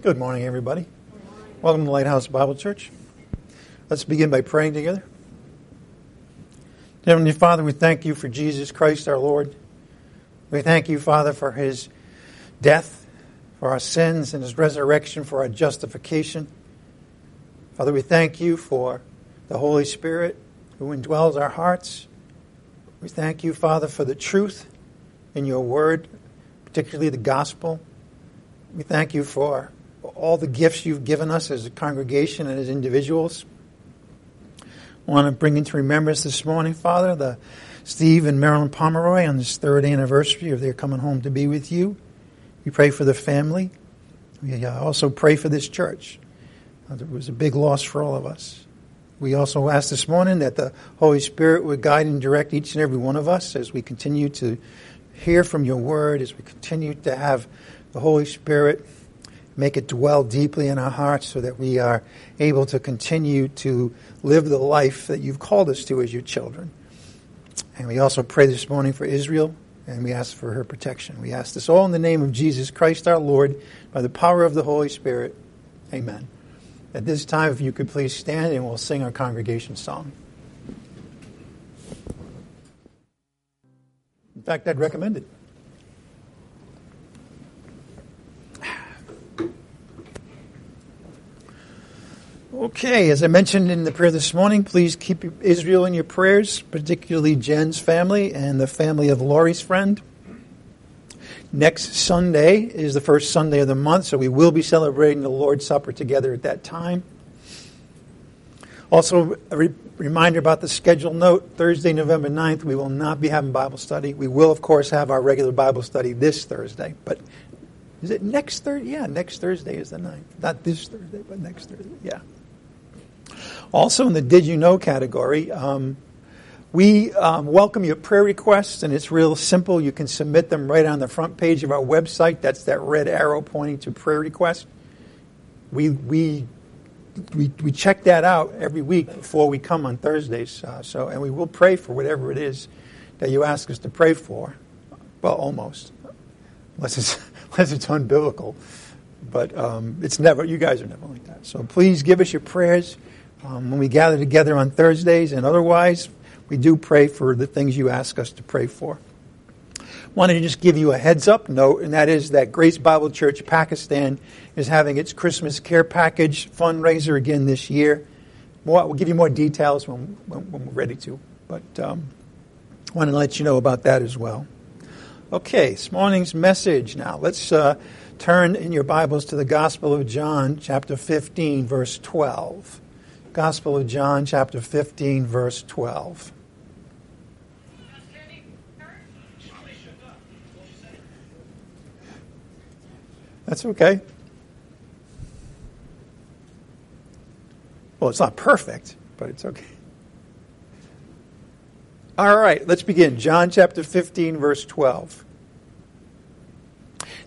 Good morning, everybody. Welcome to Lighthouse Bible Church. Let's begin by praying together. Heavenly Father, we thank you for Jesus Christ our Lord. We thank you, Father, for his death, for our sins, and his resurrection for our justification. Father, we thank you for the Holy Spirit who indwells our hearts. We thank you, Father, for the truth in your word, particularly the gospel. We thank you for all the gifts you've given us as a congregation and as individuals. I want to bring into remembrance this morning, Father, the Steve and Marilyn Pomeroy on this third anniversary of their coming home to be with you. We pray for the family. We uh, also pray for this church. Uh, it was a big loss for all of us. We also ask this morning that the Holy Spirit would guide and direct each and every one of us as we continue to hear from your word, as we continue to have the Holy Spirit make it dwell deeply in our hearts so that we are able to continue to live the life that you've called us to as your children. And we also pray this morning for Israel, and we ask for her protection. We ask this all in the name of Jesus Christ our Lord, by the power of the Holy Spirit. Amen. At this time, if you could please stand and we'll sing our congregation song. In fact, I'd recommend it. Okay, as I mentioned in the prayer this morning, please keep Israel in your prayers, particularly Jen's family and the family of Laurie's friend. Next Sunday is the first Sunday of the month, so we will be celebrating the Lord's Supper together at that time. Also, a re- reminder about the schedule note Thursday, November 9th, we will not be having Bible study. We will, of course, have our regular Bible study this Thursday, but is it next Thursday? Yeah, next Thursday is the 9th. Not this Thursday, but next Thursday. Yeah. Also, in the Did You Know category, um, we um, welcome your prayer requests, and it's real simple. You can submit them right on the front page of our website. That's that red arrow pointing to prayer request. We, we, we, we check that out every week before we come on Thursdays. Uh, so, and we will pray for whatever it is that you ask us to pray for. Well, almost, unless it's, unless it's unbiblical. But um, it's never, you guys are never like that. So please give us your prayers um, when we gather together on Thursdays and otherwise, we do pray for the things you ask us to pray for. Wanted to just give you a heads up note, and that is that Grace Bible Church Pakistan is having its Christmas care package fundraiser again this year. we'll give you more details when, when, when we're ready to, but um, wanted to let you know about that as well. Okay, this morning's message now. Let's uh, turn in your Bibles to the Gospel of John, chapter 15, verse 12. Gospel of John, chapter 15, verse 12. That's okay. Well, it's not perfect, but it's okay. All right, let's begin. John chapter 15, verse 12.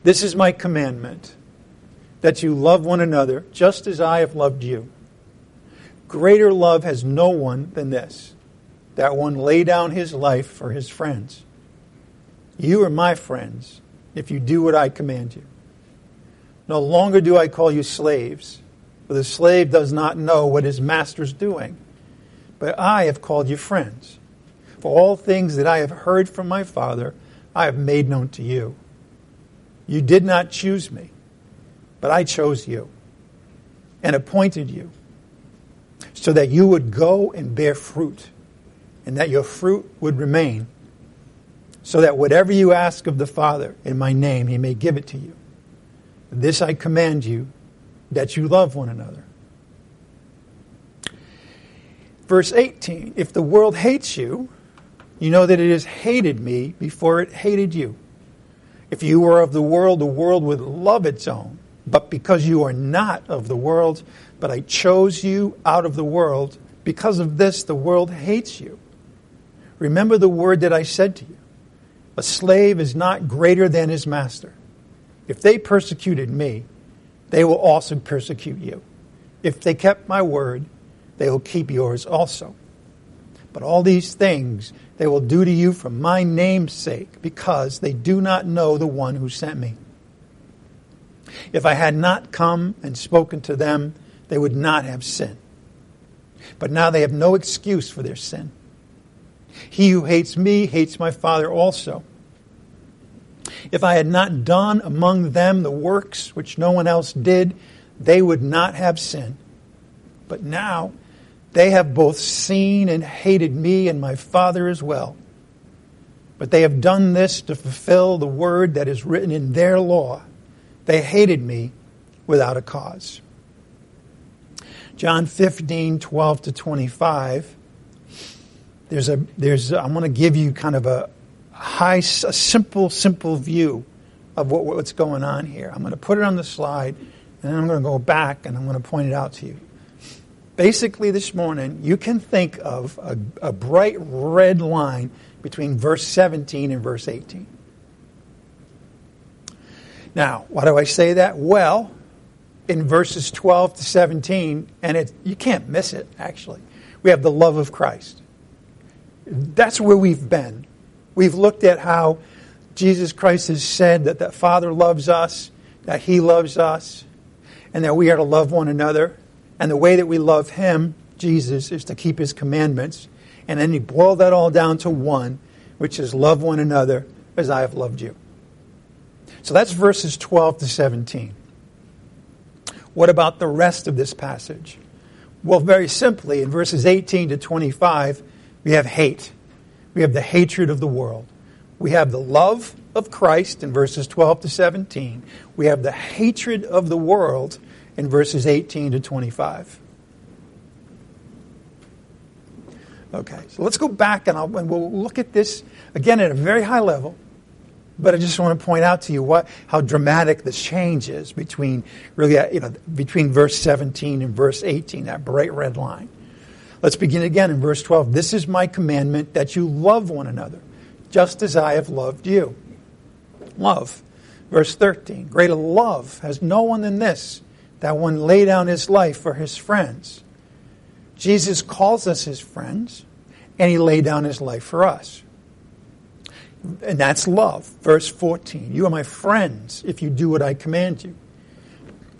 This is my commandment that you love one another just as I have loved you. Greater love has no one than this that one lay down his life for his friends. You are my friends if you do what I command you. No longer do I call you slaves, for the slave does not know what his master is doing. But I have called you friends. For all things that I have heard from my Father, I have made known to you. You did not choose me, but I chose you and appointed you so that you would go and bear fruit, and that your fruit would remain, so that whatever you ask of the Father in my name, he may give it to you. This I command you, that you love one another. Verse 18 If the world hates you, you know that it has hated me before it hated you. If you were of the world, the world would love its own. But because you are not of the world, but I chose you out of the world. Because of this, the world hates you. Remember the word that I said to you A slave is not greater than his master. If they persecuted me, they will also persecute you. If they kept my word, they will keep yours also. But all these things they will do to you for my name's sake, because they do not know the one who sent me. If I had not come and spoken to them, they would not have sinned. But now they have no excuse for their sin. He who hates me hates my Father also. If I had not done among them the works which no one else did, they would not have sinned. But now they have both seen and hated me and my Father as well. But they have done this to fulfill the word that is written in their law. They hated me without a cause. John 15, 12 to 25. There's a, there's, I'm going to give you kind of a high, a simple, simple view of what, what's going on here. I'm going to put it on the slide, and I'm going to go back and I'm going to point it out to you. Basically, this morning, you can think of a, a bright red line between verse 17 and verse 18. Now, why do I say that? Well, in verses 12 to 17, and it, you can't miss it, actually. We have the love of Christ. That's where we've been. We've looked at how Jesus Christ has said that the Father loves us, that He loves us, and that we are to love one another. And the way that we love Him, Jesus, is to keep His commandments. And then He boiled that all down to one, which is love one another as I have loved you. So that's verses 12 to 17. What about the rest of this passage? Well, very simply, in verses 18 to 25, we have hate. We have the hatred of the world. We have the love of Christ in verses 12 to 17. We have the hatred of the world in verses 18 to 25. Okay, so let's go back and, and, we'll look at this again at a very high level. But I just want to point out to you what, how dramatic this change is between really, uh, you know, between verse 17 and verse 18, that bright red line. Let's begin again in verse 12. This is my commandment that you love one another, just as I have loved you. Love. Verse 13. Greater love has no one than this, that one lay down his life for his friends. Jesus calls us his friends, and he laid down his life for us. And that's love. Verse 14 You are my friends if you do what I command you.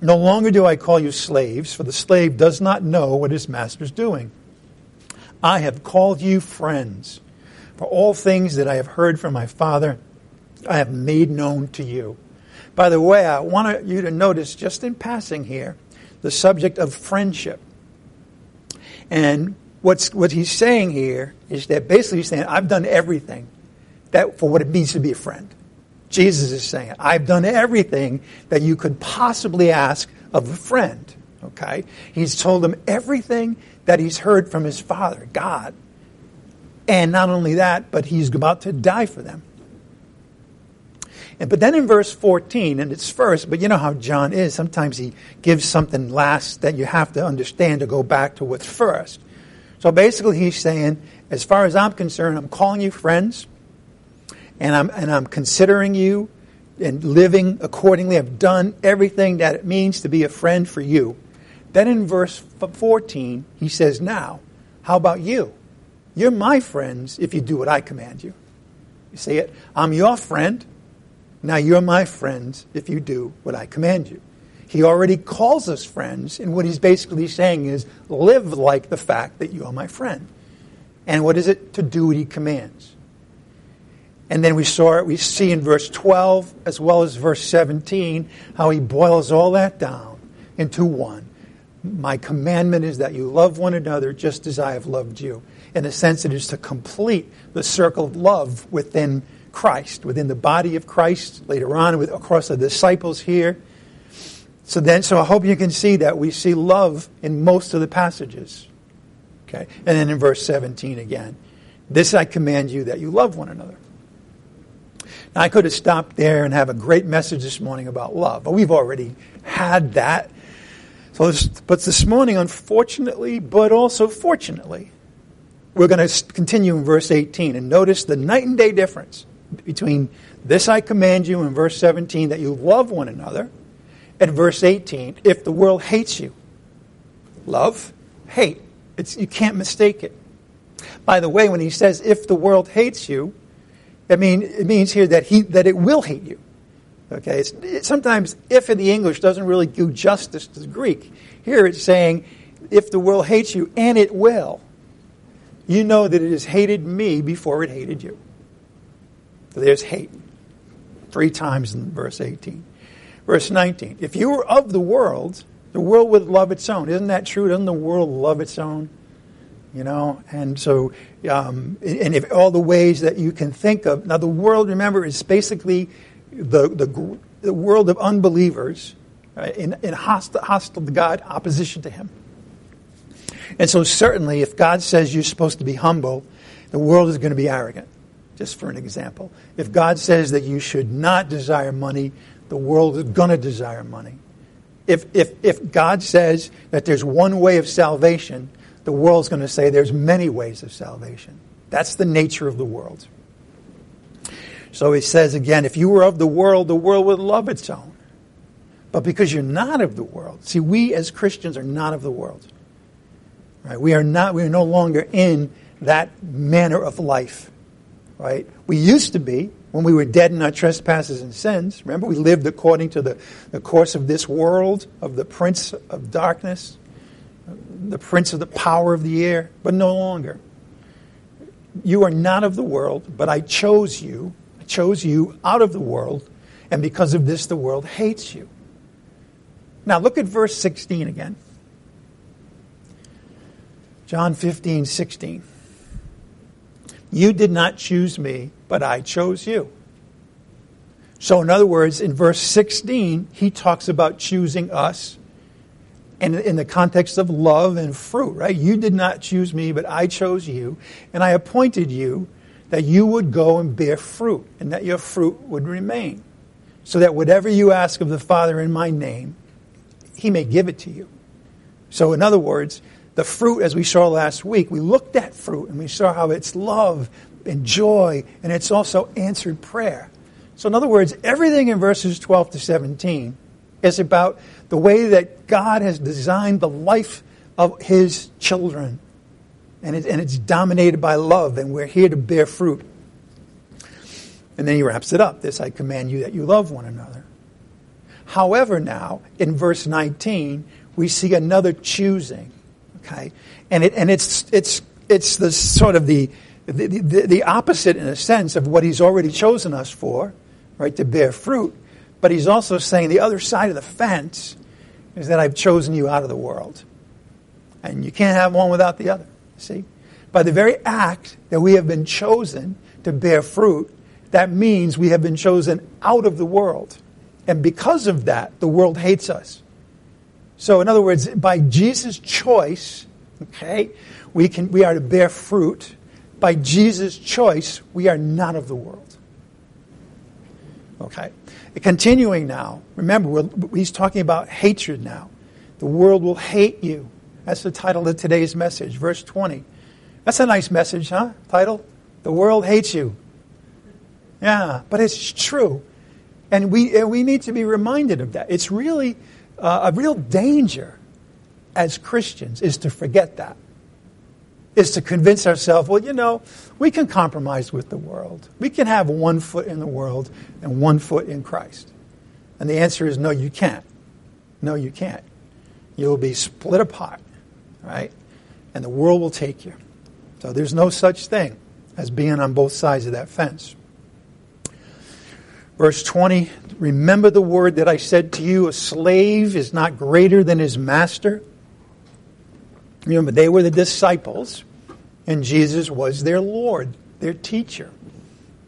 No longer do I call you slaves, for the slave does not know what his master is doing. I have called you friends, for all things that I have heard from my Father, I have made known to you. By the way, I want you to notice, just in passing here, the subject of friendship. And what's, what he's saying here is that basically he's saying, I've done everything that for what it means to be a friend. Jesus is saying, I've done everything that you could possibly ask of a friend. Okay? He's told them everything that he's heard from his Father, God. And not only that, but he's about to die for them. And, but then in verse 14, and it's first, but you know how John is. Sometimes he gives something last that you have to understand to go back to what's first. So basically, he's saying, as far as I'm concerned, I'm calling you friends and I'm, and I'm considering you and living accordingly. I've done everything that it means to be a friend for you. Then in verse 14, he says, Now, how about you? You're my friends if you do what I command you. You see it? I'm your friend. Now you're my friends if you do what I command you. He already calls us friends, and what he's basically saying is live like the fact that you are my friend. And what is it? To do what he commands. And then we saw we see in verse 12 as well as verse 17 how he boils all that down into one. My commandment is that you love one another just as I have loved you. In a sense, it is to complete the circle of love within Christ, within the body of Christ, later on with, across the disciples here. So then, so I hope you can see that we see love in most of the passages. Okay? And then in verse 17 again, this I command you that you love one another. Now, I could have stopped there and have a great message this morning about love, but we've already had that. So, this, but this morning, unfortunately, but also fortunately, we're going to continue in verse 18 and notice the night and day difference between this I command you in verse 17 that you love one another, and verse 18 if the world hates you. Love, hate. It's, you can't mistake it. By the way, when he says if the world hates you, I mean, it means here that, he, that it will hate you. Okay, it's, it, sometimes if in the English doesn't really do justice to the Greek. Here it's saying, if the world hates you, and it will, you know that it has hated me before it hated you. There's hate. Three times in verse 18. Verse 19. If you were of the world, the world would love its own. Isn't that true? Doesn't the world love its own? You know, and so, um, and if all the ways that you can think of. Now, the world, remember, is basically the, the, the world of unbelievers right, in, in hostile, hostile to God, opposition to Him. And so, certainly, if God says you're supposed to be humble, the world is going to be arrogant, just for an example. If God says that you should not desire money, the world is going to desire money. If, if, if God says that there's one way of salvation, the world's going to say there's many ways of salvation. That's the nature of the world. So he says again, if you were of the world, the world would love its own. But because you're not of the world, see, we as Christians are not of the world. Right? We are not, we are no longer in that manner of life. Right? We used to be when we were dead in our trespasses and sins. Remember, we lived according to the, the course of this world, of the prince of darkness, the prince of the power of the air, but no longer. You are not of the world, but I chose you I chose you out of the world, and because of this, the world hates you. Now, look at verse 16 again. John 15, 16. You did not choose me, but I chose you. So, in other words, in verse 16, he talks about choosing us and in the context of love and fruit, right? You did not choose me, but I chose you, and I appointed you that you would go and bear fruit, and that your fruit would remain, so that whatever you ask of the Father in my name, he may give it to you. So, in other words, the fruit, as we saw last week, we looked at fruit and we saw how it's love and joy, and it's also answered prayer. So, in other words, everything in verses 12 to 17 is about the way that God has designed the life of his children and, it, and it's dominated by love, and we're here to bear fruit. And then he wraps it up this I command you that you love one another. However, now, in verse 19, we see another choosing. Okay? And, it, and it's, it's, it's the sort of the, the, the, the opposite, in a sense, of what he's already chosen us for, right, to bear fruit. But he's also saying the other side of the fence is that I've chosen you out of the world. And you can't have one without the other. See? By the very act that we have been chosen to bear fruit, that means we have been chosen out of the world. And because of that, the world hates us. So, in other words, by Jesus' choice, okay, we, can, we are to bear fruit. By Jesus' choice, we are not of the world. Okay. Continuing now, remember, he's talking about hatred now. The world will hate you. That's the title of today's message, verse 20. That's a nice message, huh? Title? The world hates you. Yeah, but it's true. And we, and we need to be reminded of that. It's really uh, a real danger as Christians is to forget that. Is to convince ourselves, well, you know, we can compromise with the world. We can have one foot in the world and one foot in Christ. And the answer is no, you can't. No, you can't. You'll be split apart right? And the world will take you. So there's no such thing as being on both sides of that fence. Verse 20 Remember the word that I said to you a slave is not greater than his master. Remember, they were the disciples, and Jesus was their Lord, their teacher.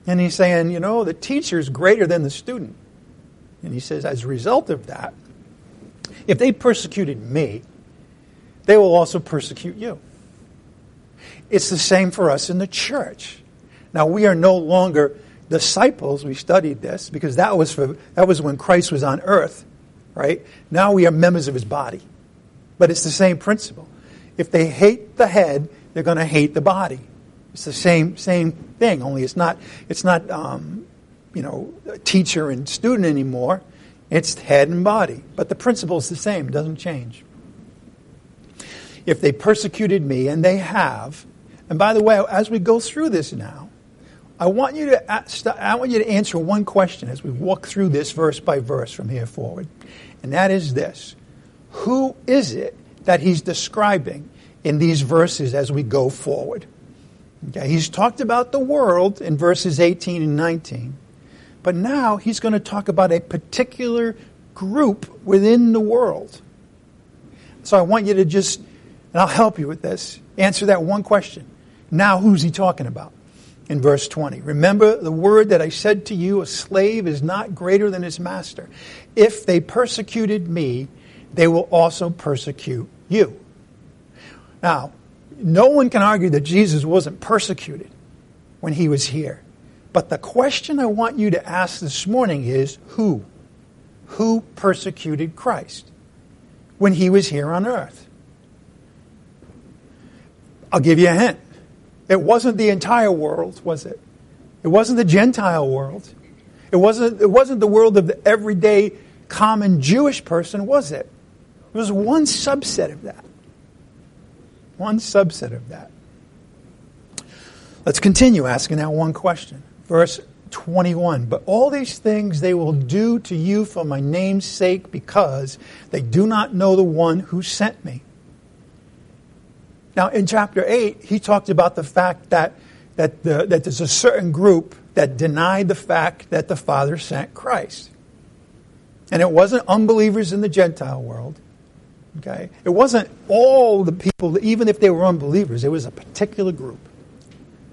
And he's saying, you know, the teacher is greater than the student. And he says, as a result of that, if they persecuted me, they will also persecute you. It's the same for us in the church. Now, we are no longer disciples. We studied this because that was, for, that was when Christ was on earth, right? Now we are members of his body. But it's the same principle. If they hate the head, they're going to hate the body. It's the same, same thing, only it's not, it's not um, you know, teacher and student anymore. It's head and body. But the principle is the same, it doesn't change if they persecuted me, and they have. And by the way, as we go through this now, I want you to I want you to answer one question as we walk through this verse by verse from here forward. And that is this. Who is it that he's describing in these verses as we go forward? Okay, he's talked about the world in verses 18 and 19. But now he's going to talk about a particular group within the world. So I want you to just, and I'll help you with this, answer that one question. Now, who's he talking about? In verse 20. Remember the word that I said to you, a slave is not greater than his master. If they persecuted me, they will also persecute you. Now, no one can argue that Jesus wasn't persecuted when he was here. But the question I want you to ask this morning is who? Who persecuted Christ when he was here on earth? I'll give you a hint. It wasn't the entire world, was it? It wasn't the Gentile world. It wasn't, it wasn't the world of the everyday common Jewish person, was it? It was one subset of that. One subset of that. Let's continue asking that one question. Verse 21. But all these things they will do to you for my name's sake because they do not know the one who sent me. Now, in chapter 8, he talked about the fact that, that, the, that there's a certain group that denied the fact that the Father sent Christ. And it wasn't unbelievers in the Gentile world. Okay? It wasn't all the people, even if they were unbelievers, it was a particular group.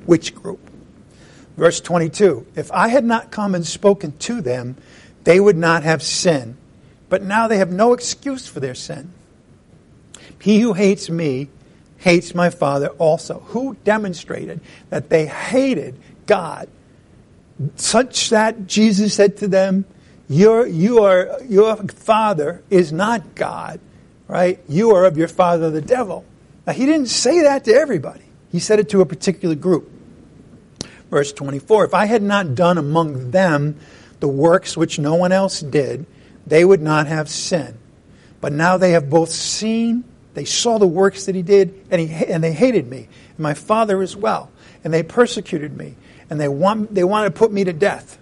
Which group? Verse 22 If I had not come and spoken to them, they would not have sin. But now they have no excuse for their sin. He who hates me hates my Father also. Who demonstrated that they hated God such that Jesus said to them, your, you are, your Father is not God right? You are of your father the devil. Now, he didn't say that to everybody. He said it to a particular group. Verse 24 If I had not done among them the works which no one else did, they would not have sin. But now they have both seen, they saw the works that he did, and, he, and they hated me, and my father as well. And they persecuted me, and they want, they want to put me to death.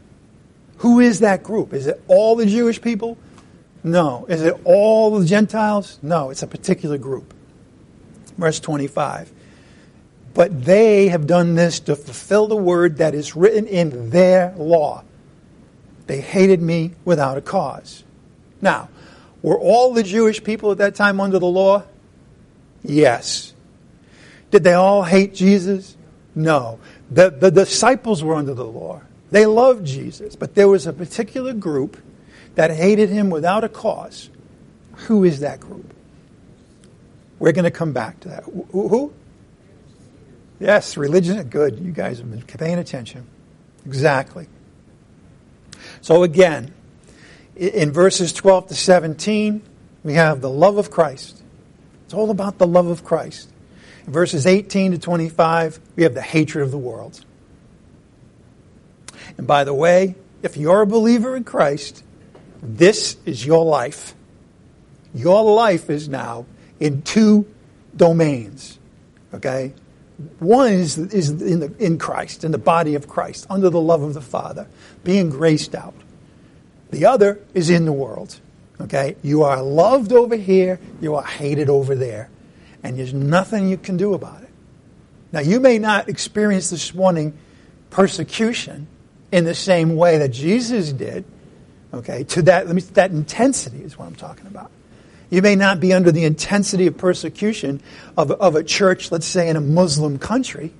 Who is that group? Is it all the Jewish people? No. Is it all the Gentiles? No, it's a particular group. Verse 25. But they have done this to fulfill the word that is written in their law. They hated me without a cause. Now, were all the Jewish people at that time under the law? Yes. Did they all hate Jesus? No. The, the disciples were under the law. They loved Jesus, but there was a particular group that hated him without a cause. Who is that group? We're going to come back to that. Who? Yes, religion. Good. You guys have been paying attention. Exactly. So again, in verses 12 to 17, we have the love of Christ. It's all about the love of Christ. In verses 18 to 25, we have the hatred of the world. And by the way, if you're a believer in Christ, this is your life. Your life is now in two domains. Okay? One is, is in, the, in Christ, in the body of Christ, under the love of the Father, being graced out. The other is in the world. Okay? You are loved over here, you are hated over there. And there's nothing you can do about it. Now, you may not experience this morning persecution in the same way that Jesus did Okay, to that, let me, that intensity is what I'm talking about. You may not be under the intensity of persecution of, of a church, let's say in a Muslim country.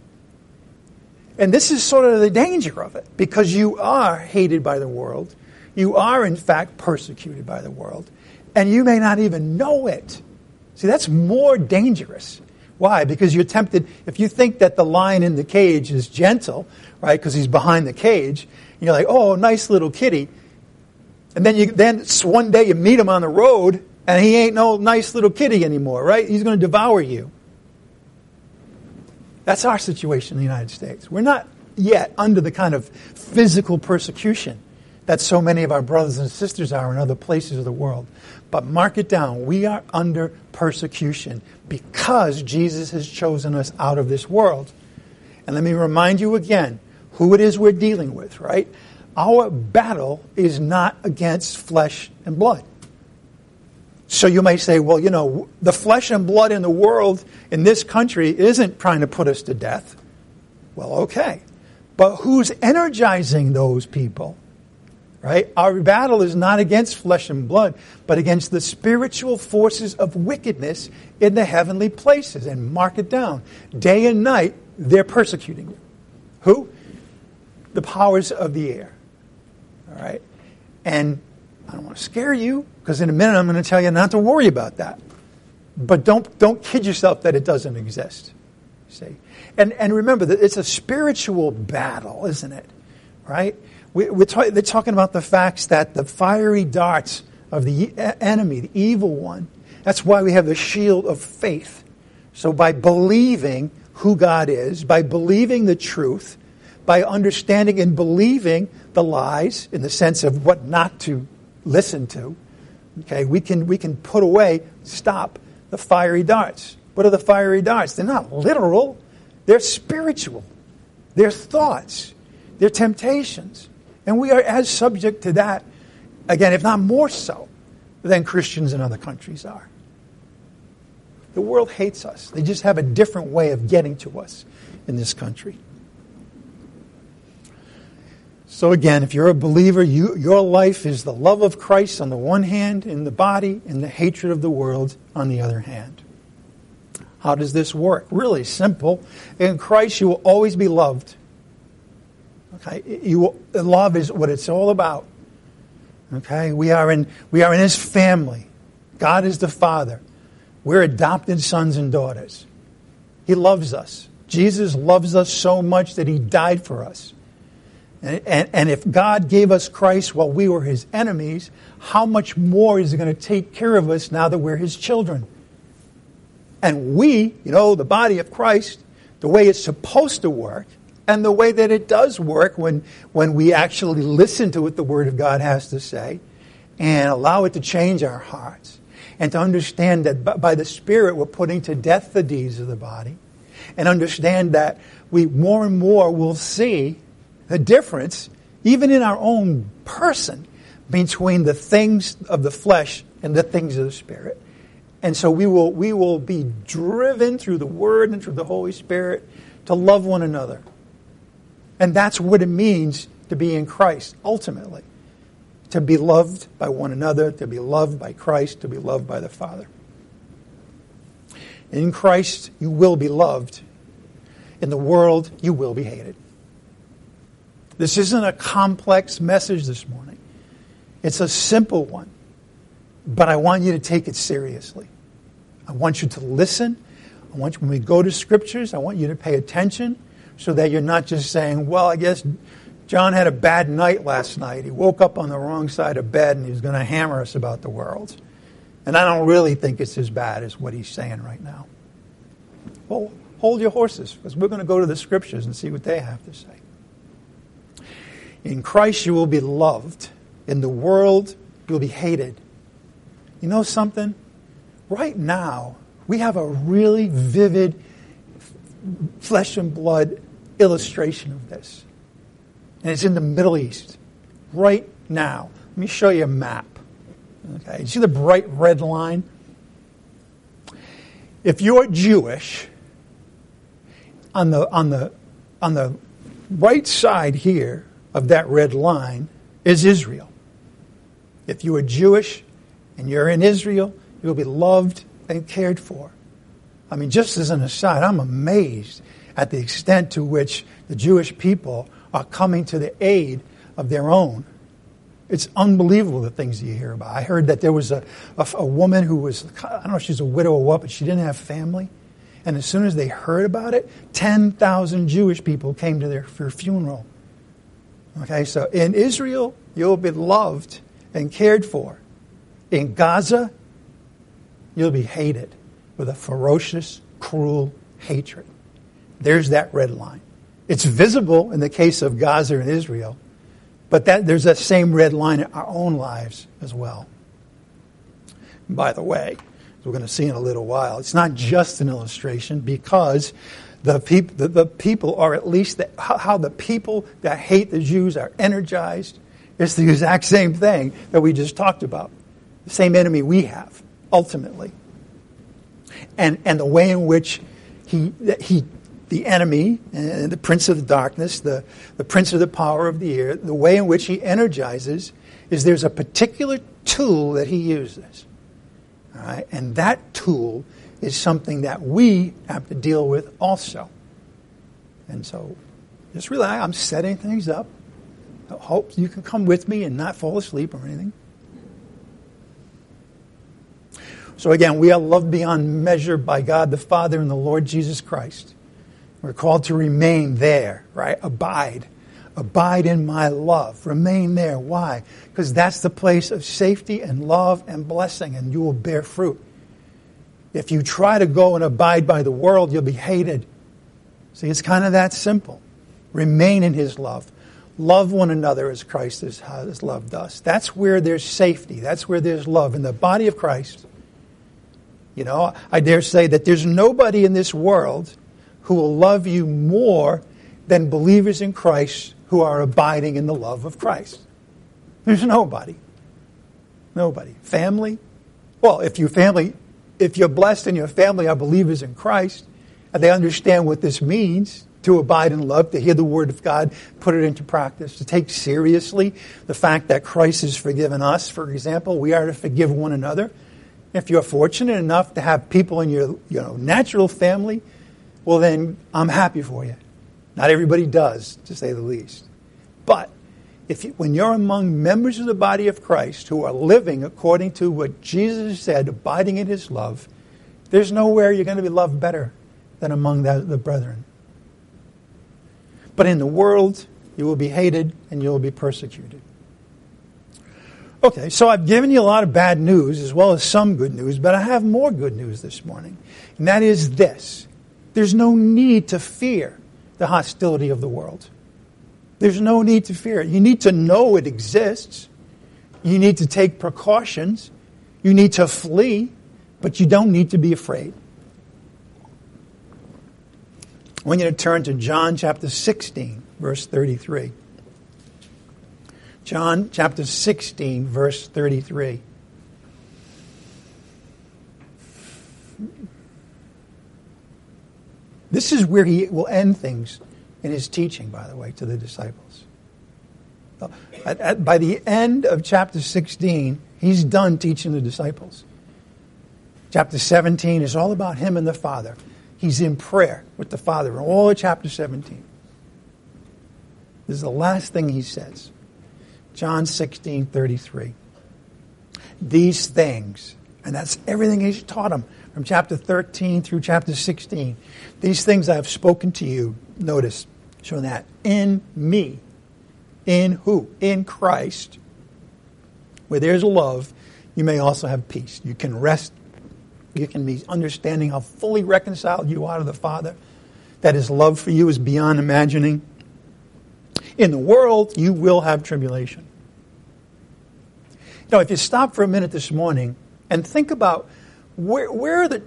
And this is sort of the danger of it, because you are hated by the world. You are, in fact, persecuted by the world. And you may not even know it. See, that's more dangerous. Why? Because you're tempted, if you think that the lion in the cage is gentle, right, because he's behind the cage, you're like, oh, nice little kitty. And then you then one day you meet him on the road and he ain't no nice little kitty anymore, right? He's going to devour you. That's our situation in the United States. We're not yet under the kind of physical persecution that so many of our brothers and sisters are in other places of the world. But mark it down, we are under persecution because Jesus has chosen us out of this world. And let me remind you again who it is we're dealing with, right? Our battle is not against flesh and blood. So you may say, well, you know, the flesh and blood in the world, in this country, isn't trying to put us to death. Well, okay. But who's energizing those people? Right? Our battle is not against flesh and blood, but against the spiritual forces of wickedness in the heavenly places. And mark it down. Day and night, they're persecuting you. Who? The powers of the air. All right? And I don't want to scare you because in a minute I'm going to tell you not to worry about that. But don't, don't kid yourself that it doesn't exist. See? And, and remember that it's a spiritual battle, isn't it? Right? We, we're talk, they're talking about the facts that the fiery darts of the enemy, the evil one, that's why we have the shield of faith. So by believing who God is, by believing the truth, by understanding and believing the lies in the sense of what not to listen to, okay, we can, we can put away, stop the fiery darts. What are the fiery darts? They're not literal, they're spiritual. They're thoughts, they're temptations. And we are as subject to that, again, if not more so, than Christians in other countries are. The world hates us. They just have a different way of getting to us in this country. So again, if you're a believer, you, your life is the love of Christ on the one hand in the body and the hatred of the world on the other hand. How does this work? Really simple. In Christ, you will always be loved. Okay, you will, love is what it's all about. Okay, we are in we are in His family. God is the Father. We're adopted sons and daughters. He loves us. Jesus loves us so much that He died for us. And, and, and, if God gave us Christ while we were his enemies, how much more is he going to take care of us now that we're his children? And we, you know, the body of Christ, the way it's supposed to work, and the way that it does work when, when we actually listen to what the Word of God has to say and allow it to change our hearts, and to understand that by the Spirit we're putting to death the deeds of the body, and understand that we more and more will see the difference, even in our own person, between the things of the flesh and the things of the Spirit. And so we will, we will be driven through the Word and through the Holy Spirit to love one another. And that's what it means to be in Christ, ultimately. To be loved by one another, to be loved by Christ, to be loved by the Father. In Christ, you will be loved. In the world, you will be hated. This isn't a complex message this morning. It's a simple one. But I want you to take it seriously. I want you to listen. I want you, when we go to scriptures, I want you to pay attention so that you're not just saying, well, I guess John had a bad night last night. He woke up on the wrong side of bed and he's going to hammer us about the world. And I don't really think it's as bad as what he's saying right now. Well, hold your horses because we're going to go to the scriptures and see what they have to say. In Christ, you will be loved. In the world, you'll be hated. You know something? Right now, we have a really vivid flesh and blood illustration of this. And it's in the Middle East. Right now. Let me show you a map. Okay, you see the bright red line? If you're Jewish, on the, on the, on the right side here, of that red line is Israel. If you are Jewish and you're in Israel, you'll be loved and cared for. I mean, just as an aside, I'm amazed at the extent to which the Jewish people are coming to the aid of their own. It's unbelievable the things you hear about. I heard that there was a, a, a woman who was, I don't know if she's a widow or what, but she didn't have family. And as soon as they heard about it, 10,000 Jewish people came to their, their funeral. Okay, so in Israel, you'll be loved and cared for. In Gaza, you'll be hated with a ferocious, cruel hatred. There's that red line. It's visible in the case of Gaza and Israel, but that, there's that same red line in our own lives as well. by the way, as we're going to see in a little while, it's not just an illustration because the, peop- the, the people are at least the, how, how the people that hate the Jews are energized. It's the exact same thing that we just talked about. The same enemy we have, ultimately. And, and the way in which he, he the enemy, and the prince of the darkness, the, the prince of the power of the air, the way in which he energizes is there's a particular tool that he uses. All right? And that tool is something that we have to deal with also. And so just relax. I'm setting things up. I hope you can come with me and not fall asleep or anything. So again, we are loved beyond measure by God the Father and the Lord Jesus Christ. We're called to remain there, right? Abide. Abide in my love. Remain there. Why? Because that's the place of safety and love and blessing, and you will bear fruit. If you try to go and abide by the world, you'll be hated. See, it's kind of that simple. Remain in his love. Love one another as Christ has loved us. That's where there's safety. That's where there's love. In the body of Christ, you know, I dare say that there's nobody in this world who will love you more than believers in Christ who are abiding in the love of Christ. There's nobody. Nobody. Family? Well, if your family, if you're blessed and your family are believers in Christ, and they understand what this means to abide in love, to hear the word of God, put it into practice, to take seriously the fact that Christ has forgiven us, for example, we are to forgive one another. If you're fortunate enough to have people in your you know, natural family well, then I'm happy for you. Not everybody does, to say the least. But if you, when you're among members of the body of Christ who are living according to what Jesus said, abiding in his love, there's nowhere you're going to be loved better than among the, the brethren. But in the world, you will be hated and you will be persecuted. Okay, so I've given you a lot of bad news as well as some good news, but I have more good news this morning. And that is this there's no need to fear the hostility of the world. There's no need to fear it. You need to know it exists. You need to take precautions. You need to flee, but you don't need to be afraid. I want you to turn to John chapter 16, verse 33. John chapter 16, verse 33. This is where he will end things in his teaching, by the way, to the disciples. At, at, by the end of chapter 16, he's done teaching the disciples. Chapter 17 is all about him and the Father. He's in prayer with the Father in all of chapter 17. This is the last thing he says. John 16, 33. These things, and that's everything he's taught them from chapter 13 through chapter 16. These things I have spoken to you, notice, showing that in me, in who? In Christ, where there's love, you may also have peace. You can rest, you can be understanding how fully reconciled you are to the Father, that his love for you is beyond imagining. In the world, you will have tribulation. Now, if you stop for a minute this morning and think about where, where, are the,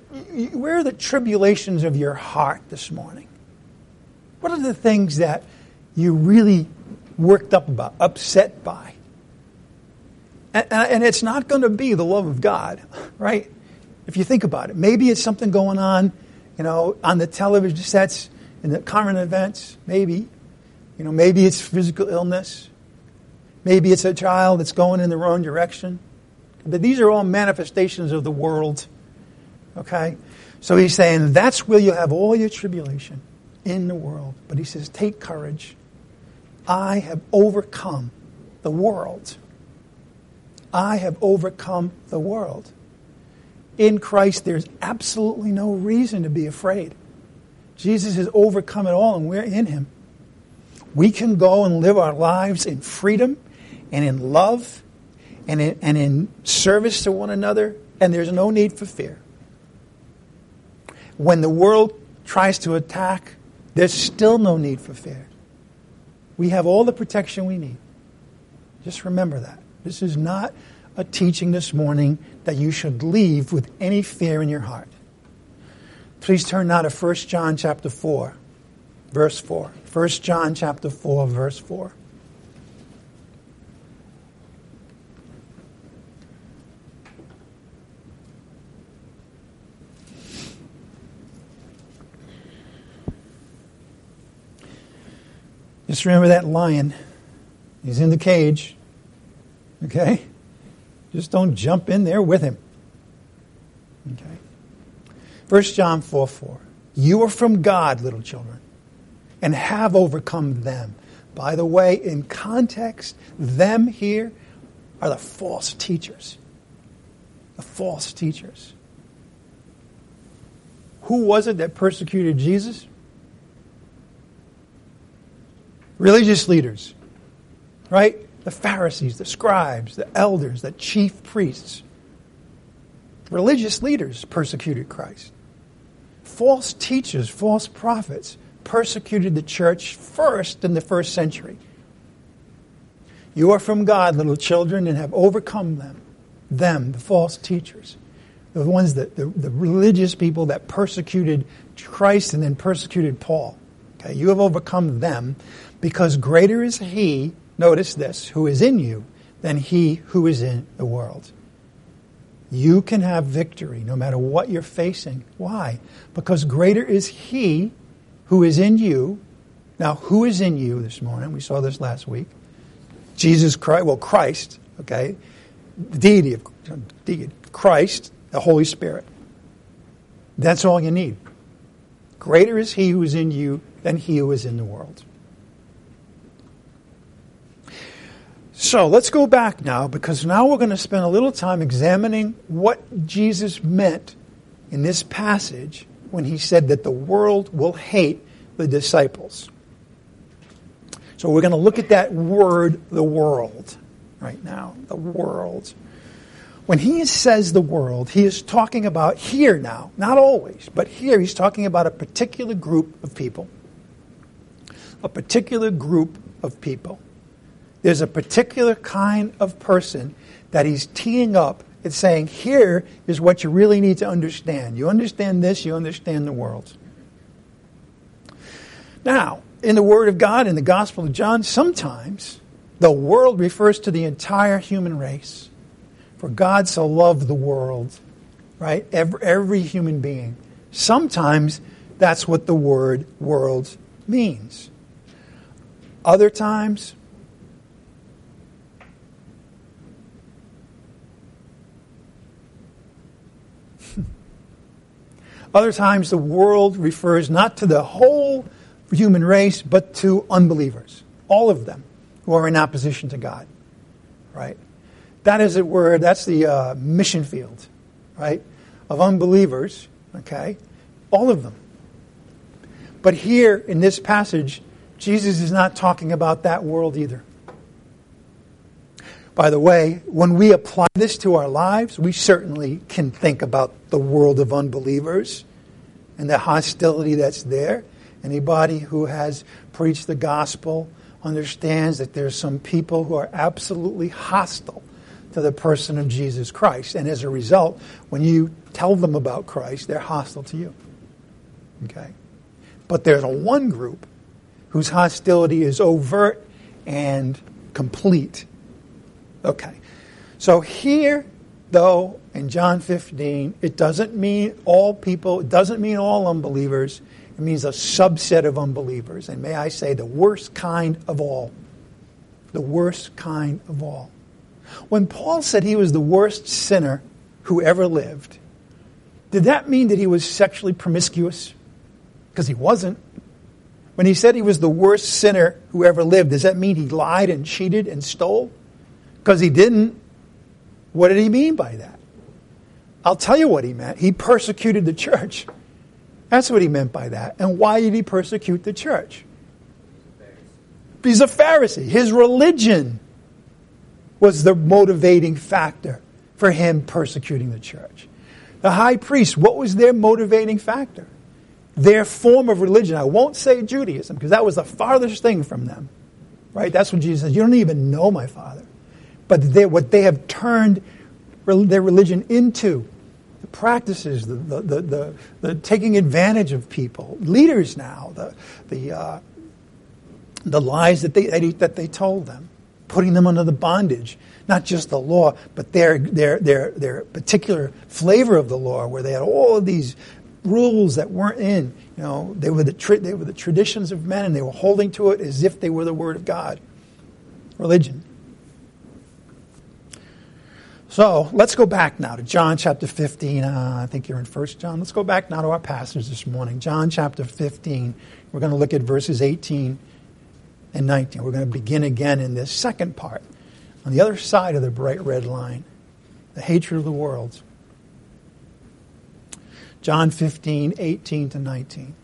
where are the tribulations of your heart this morning? What are the things that you really worked up about, upset by? And, and it's not going to be the love of God, right? If you think about it, maybe it's something going on, you know, on the television sets, in the current events, maybe. You know, maybe it's physical illness. Maybe it's a child that's going in the wrong direction. But these are all manifestations of the world Okay? So he's saying that's where you have all your tribulation in the world. But he says, take courage. I have overcome the world. I have overcome the world. In Christ, there's absolutely no reason to be afraid. Jesus has overcome it all, and we're in him. We can go and live our lives in freedom and in love and in, and in service to one another, and there's no need for fear when the world tries to attack, there's still no need for fear. We have all the protection we need. Just remember that. This is not a teaching this morning that you should leave with any fear in your heart. Please turn now to 1 John chapter 4, verse 4. 1 John chapter 4, verse 4. Just remember that lion. He's in the cage. Okay? Just don't jump in there with him. Okay? 1 John 4 4. You are from God, little children, and have overcome them. By the way, in context, them here are the false teachers. The false teachers. Who was it that persecuted Jesus? Religious leaders, right? The Pharisees, the scribes, the elders, the chief priests. Religious leaders persecuted Christ. False teachers, false prophets persecuted the church first in the first century. You are from God, little children, and have overcome them. Them, the false teachers. The ones that, the, the religious people that persecuted Christ and then persecuted Paul. Okay, you have overcome them because greater is he, notice this, who is in you than he who is in the world. You can have victory no matter what you're facing. Why? Because greater is he who is in you. Now, who is in you this morning? We saw this last week. Jesus Christ, well, Christ, okay? The deity of deity, Christ, the Holy Spirit. That's all you need. Greater is he who is in you than he who is in the world. So let's go back now because now we're going to spend a little time examining what Jesus meant in this passage when he said that the world will hate the disciples. So we're going to look at that word, the world, right now. The world. When he says the world, he is talking about here now, not always, but here he's talking about a particular group of people. A particular group of people. There's a particular kind of person that he's teeing up and saying, here is what you really need to understand. You understand this, you understand the world. Now, in the Word of God, in the Gospel of John, sometimes the world refers to the entire human race. For God so loved the world, right? Every, every human being. Sometimes that's what the word world means. Other times, Other times, the world refers not to the whole human race, but to unbelievers, all of them who are in opposition to God, right? That is a word, that's the uh, mission field, right, of unbelievers, okay? All of them. But here in this passage, Jesus is not talking about that world either. By the way, when we apply this to our lives, we certainly can think about the world of unbelievers and the hostility that's there. Anybody who has preached the gospel understands that there's some people who are absolutely hostile to the person of Jesus Christ. And as a result, when you tell them about Christ, they're hostile to you. Okay? But there's a one group whose hostility is overt and complete Okay. So here, though, in John 15, it doesn't mean all people, it doesn't mean all unbelievers. It means a subset of unbelievers. And may I say, the worst kind of all. The worst kind of all. When Paul said he was the worst sinner who ever lived, did that mean that he was sexually promiscuous? Because he wasn't. When he said he was the worst sinner who ever lived, does that mean he lied and cheated and stole? Because he didn't. What did he mean by that? I'll tell you what he meant. He persecuted the church. That's what he meant by that. And why did he persecute the church? He's a Pharisee. His religion was the motivating factor for him persecuting the church. The high priest, what was their motivating factor? Their form of religion. I won't say Judaism because that was the farthest thing from them. Right? That's what Jesus says. You don't even know my Father but they, what they have turned their religion into practices, the, the, the, the, the taking advantage of people, leaders now, the, the, uh, the lies that they, that they told them, putting them under the bondage, not just the law, but their, their, their, their particular flavor of the law, where they had all of these rules that weren't in. You know, they were the, tra- they were the traditions of men, and they were holding to it as if they were the Word of God. Religion. So let's go back now to John chapter 15. Uh, I think you're in 1 John. Let's go back now to our passage this morning. John chapter 15. We're going to look at verses 18 and 19. We're going to begin again in this second part on the other side of the bright red line the hatred of the world. John 15, 18 to 19.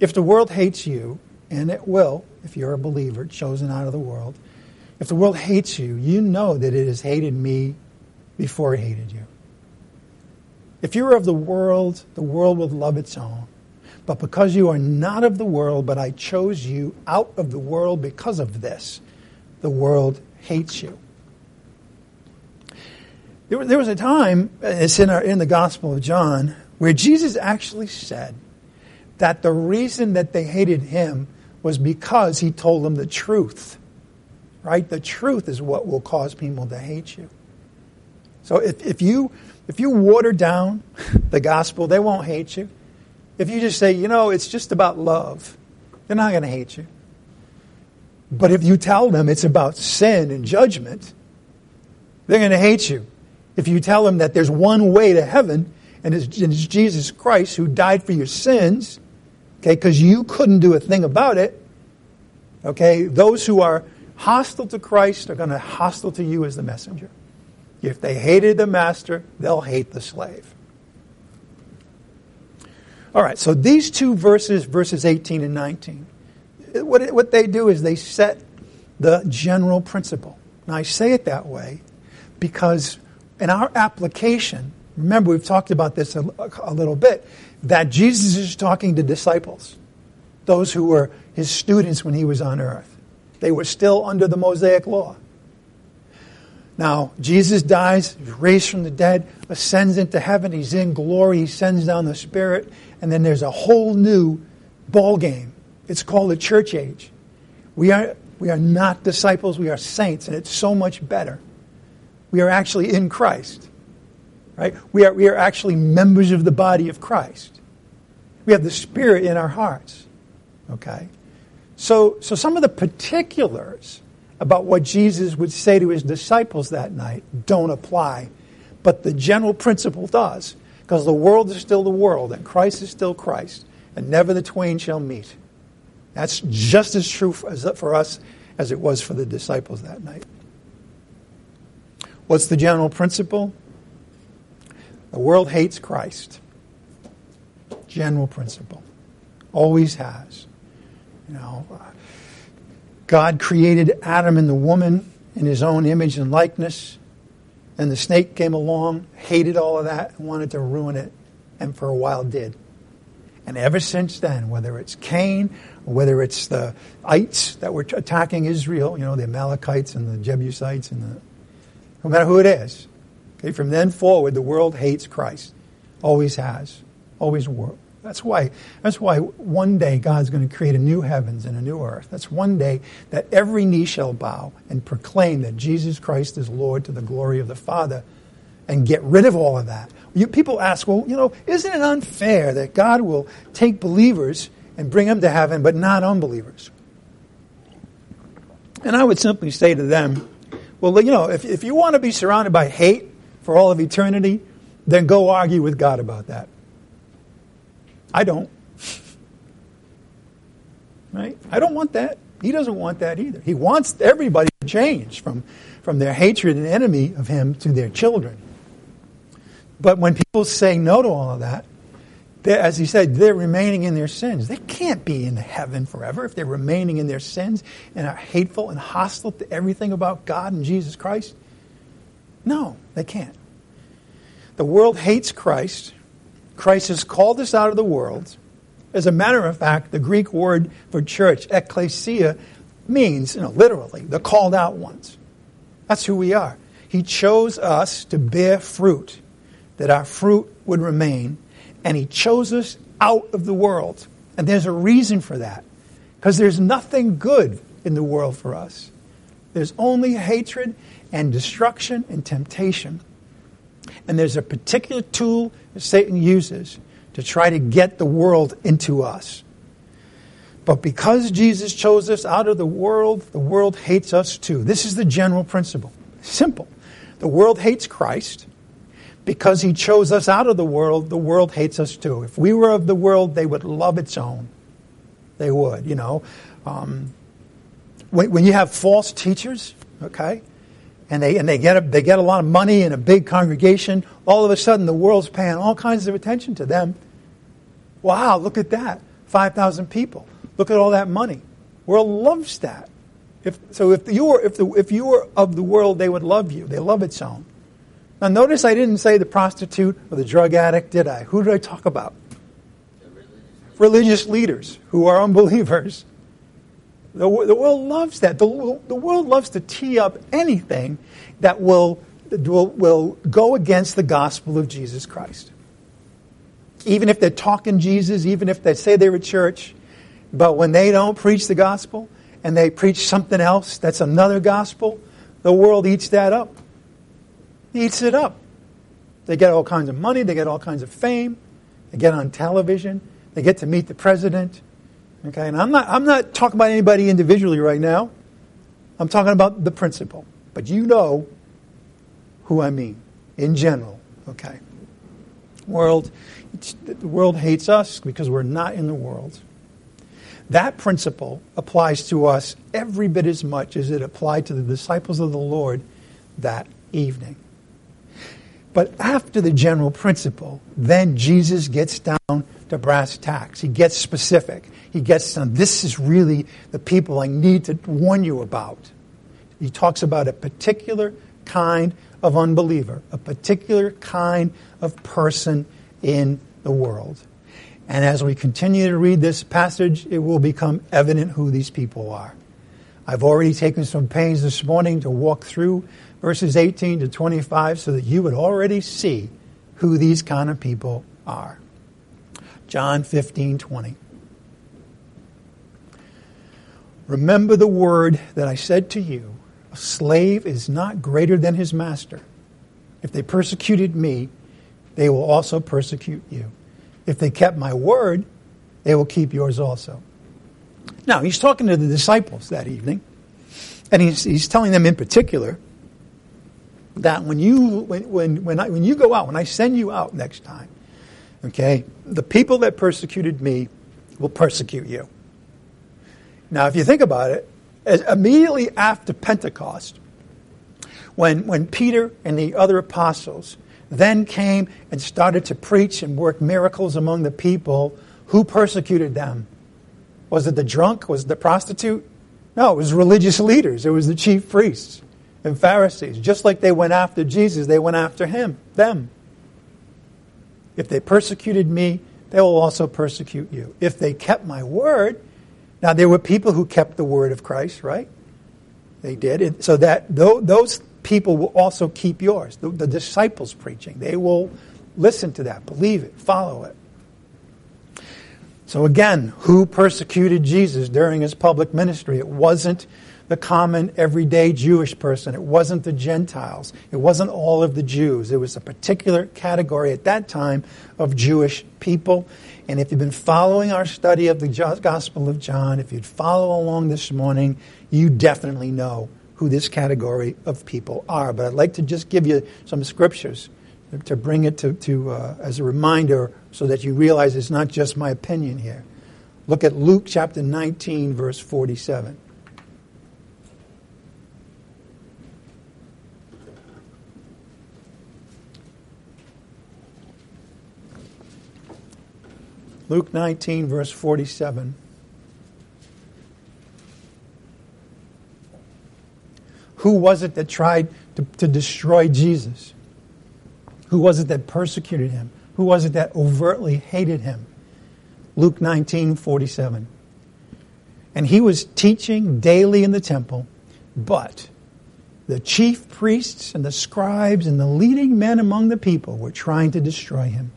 If the world hates you, and it will, if you're a believer chosen out of the world, if the world hates you, you know that it has hated me before it hated you. If you're of the world, the world will love its own. But because you are not of the world, but I chose you out of the world because of this, the world hates you. There, there was a time, uh, it's in, our, in the Gospel of John, where Jesus actually said that the reason that they hated him was because he told them the truth right? The truth is what will cause people to hate you. So if, if you if you water down the gospel, they won't hate you. If you just say, you know, it's just about love, they're not going to hate you. But if you tell them it's about sin and judgment, they're going to hate you. If you tell them that there's one way to heaven, and it's, it's Jesus Christ who died for your sins, okay, because you couldn't do a thing about it, okay, those who are hostile to Christ are going to hostile to you as the messenger. If they hated the master, they'll hate the slave. All right, so these two verses, verses 18 and 19, what, what they do is they set the general principle. Now, I say it that way because in our application, remember we've talked about this a, a little bit, that Jesus is talking to disciples, those who were his students when he was on earth. They were still under the Mosaic law. Now, Jesus dies, he's raised from the dead, ascends into heaven, he's in glory, he sends down the Spirit, and then there's a whole new ball game. It's called the church age. We are, we are not disciples, we are saints, and it's so much better. We are actually in Christ. Right? We are, we are actually members of the body of Christ. We have the Spirit in our hearts. Okay? So, so some of the particulars about what Jesus would say to his disciples that night don't apply, but the general principle does, because the world is still the world, and Christ is still Christ, and never the twain shall meet. That's just as true for, us as it was for the disciples that night. What's the general principle? The world hates Christ. General principle. Always has. You know, uh, God created Adam and the woman in his own image and likeness, and the snake came along, hated all of that, and wanted to ruin it, and for a while did. And ever since then, whether it's Cain whether it's the ites that were attacking Israel, you know, the Amalekites and the Jebusites, and the, no matter who it is, okay, from then forward, the world hates Christ. Always has. Always will. That's why, that's why one day God's going to create a new heavens and a new earth. That's one day that every knee shall bow and proclaim that Jesus Christ is Lord to the glory of the Father and get rid of all of that. You, people ask, well, you know, isn't it unfair that God will take believers and bring them to heaven, but not unbelievers? And I would simply say to them, well, you know, if, if you want to be surrounded by hate for all of eternity, then go argue with God about that. I don't. Right? I don't want that. He doesn't want that either. He wants everybody to change from, from their hatred and enemy of him to their children. But when people say no to all of that, as he said, they're remaining in their sins. They can't be in heaven forever if they're remaining in their sins and are hateful and hostile to everything about God and Jesus Christ. No, they can't. The world hates Christ Christ has called us out of the world. As a matter of fact, the Greek word for church, ekklesia, means, you know, literally, the called out ones. That's who we are. He chose us to bear fruit, that our fruit would remain, and He chose us out of the world. And there's a reason for that, because there's nothing good in the world for us. There's only hatred and destruction and temptation. And there's a particular tool that Satan uses to try to get the world into us. But because Jesus chose us out of the world, the world hates us too. This is the general principle. Simple. The world hates Christ. Because he chose us out of the world, the world hates us too. If we were of the world, they would love its own. They would, you know. Um, when, when you have false teachers, okay, and they and they get a, they get a lot of money in a big congregation. All of a sudden, the world's paying all kinds of attention to them. Wow, look at that! Five thousand people. Look at all that money. World loves that. If, so if you were if the if you were of the world, they would love you. They love its own. Now notice I didn't say the prostitute or the drug addict, did I? Who did I talk about? Religious leaders who are unbelievers. The, the world loves that. The, the world loves to tee up anything that will, will, will go against the gospel of Jesus Christ. Even if they're talking Jesus, even if they say they're a church, but when they don't preach the gospel and they preach something else that's another gospel, the world eats that up. Eats it up. They get all kinds of money, they get all kinds of fame, they get on television, they get to meet the president, Okay, and I'm not, I'm not talking about anybody individually right now. I'm talking about the principle. But you know who I mean in general. Okay. World, the world hates us because we're not in the world. That principle applies to us every bit as much as it applied to the disciples of the Lord that evening. But after the general principle, then Jesus gets down to brass tacks. He gets specific. He gets to, this is really the people I need to warn you about. He talks about a particular kind of unbeliever, a particular kind of person in the world. And as we continue to read this passage, it will become evident who these people are. I've already taken some pains this morning to walk through verses 18 to 25 so that you would already see who these kind of people are. John 15, 20. Remember the word that I said to you a slave is not greater than his master. If they persecuted me, they will also persecute you. If they kept my word, they will keep yours also. Now, he's talking to the disciples that evening, and he's, he's telling them in particular that when you, when, when, when, I, when you go out, when I send you out next time, Okay? The people that persecuted me will persecute you. Now, if you think about it, immediately after Pentecost, when, when Peter and the other apostles then came and started to preach and work miracles among the people, who persecuted them? Was it the drunk? Was it the prostitute? No, it was religious leaders. It was the chief priests and Pharisees. Just like they went after Jesus, they went after him, them. If they persecuted me, they will also persecute you. If they kept my word, now there were people who kept the word of Christ, right? They did. so that those people will also keep yours. The, the disciples preaching, they will listen to that, believe it, follow it. So again, who persecuted Jesus during his public ministry? It wasn't the common everyday Jewish person. It wasn't the Gentiles. It wasn't all of the Jews. It was a particular category at that time of Jewish people. And if you've been following our study of the Gospel of John, if you'd follow along this morning, you definitely know who this category of people are. But I'd like to just give you some scriptures to bring it to, to uh, as a reminder so that you realize it's not just my opinion here. Look at Luke chapter 19, verse 47. Luke 19, verse 47. Who was it that tried to, to destroy Jesus? Who was it that persecuted him? Who was it that overtly hated him? Luke 19, 47. And he was teaching daily in the temple, but the chief priests and the scribes and the leading men among the people were trying to destroy him.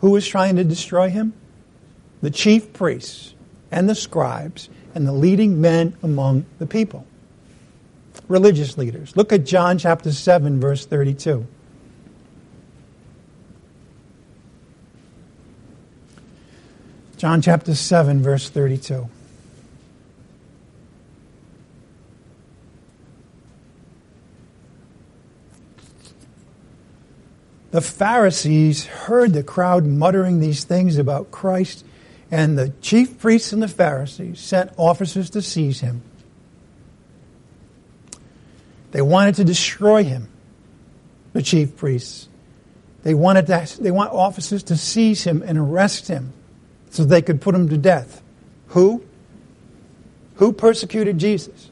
Who was trying to destroy him? The chief priests and the scribes and the leading men among the people. Religious leaders. Look at John chapter 7, verse 32. John chapter 7, verse 32. The Pharisees heard the crowd muttering these things about Christ, and the chief priests and the Pharisees sent officers to seize him. They wanted to destroy him, the chief priests. They wanted to, they want officers to seize him and arrest him so they could put him to death. Who? Who persecuted Jesus?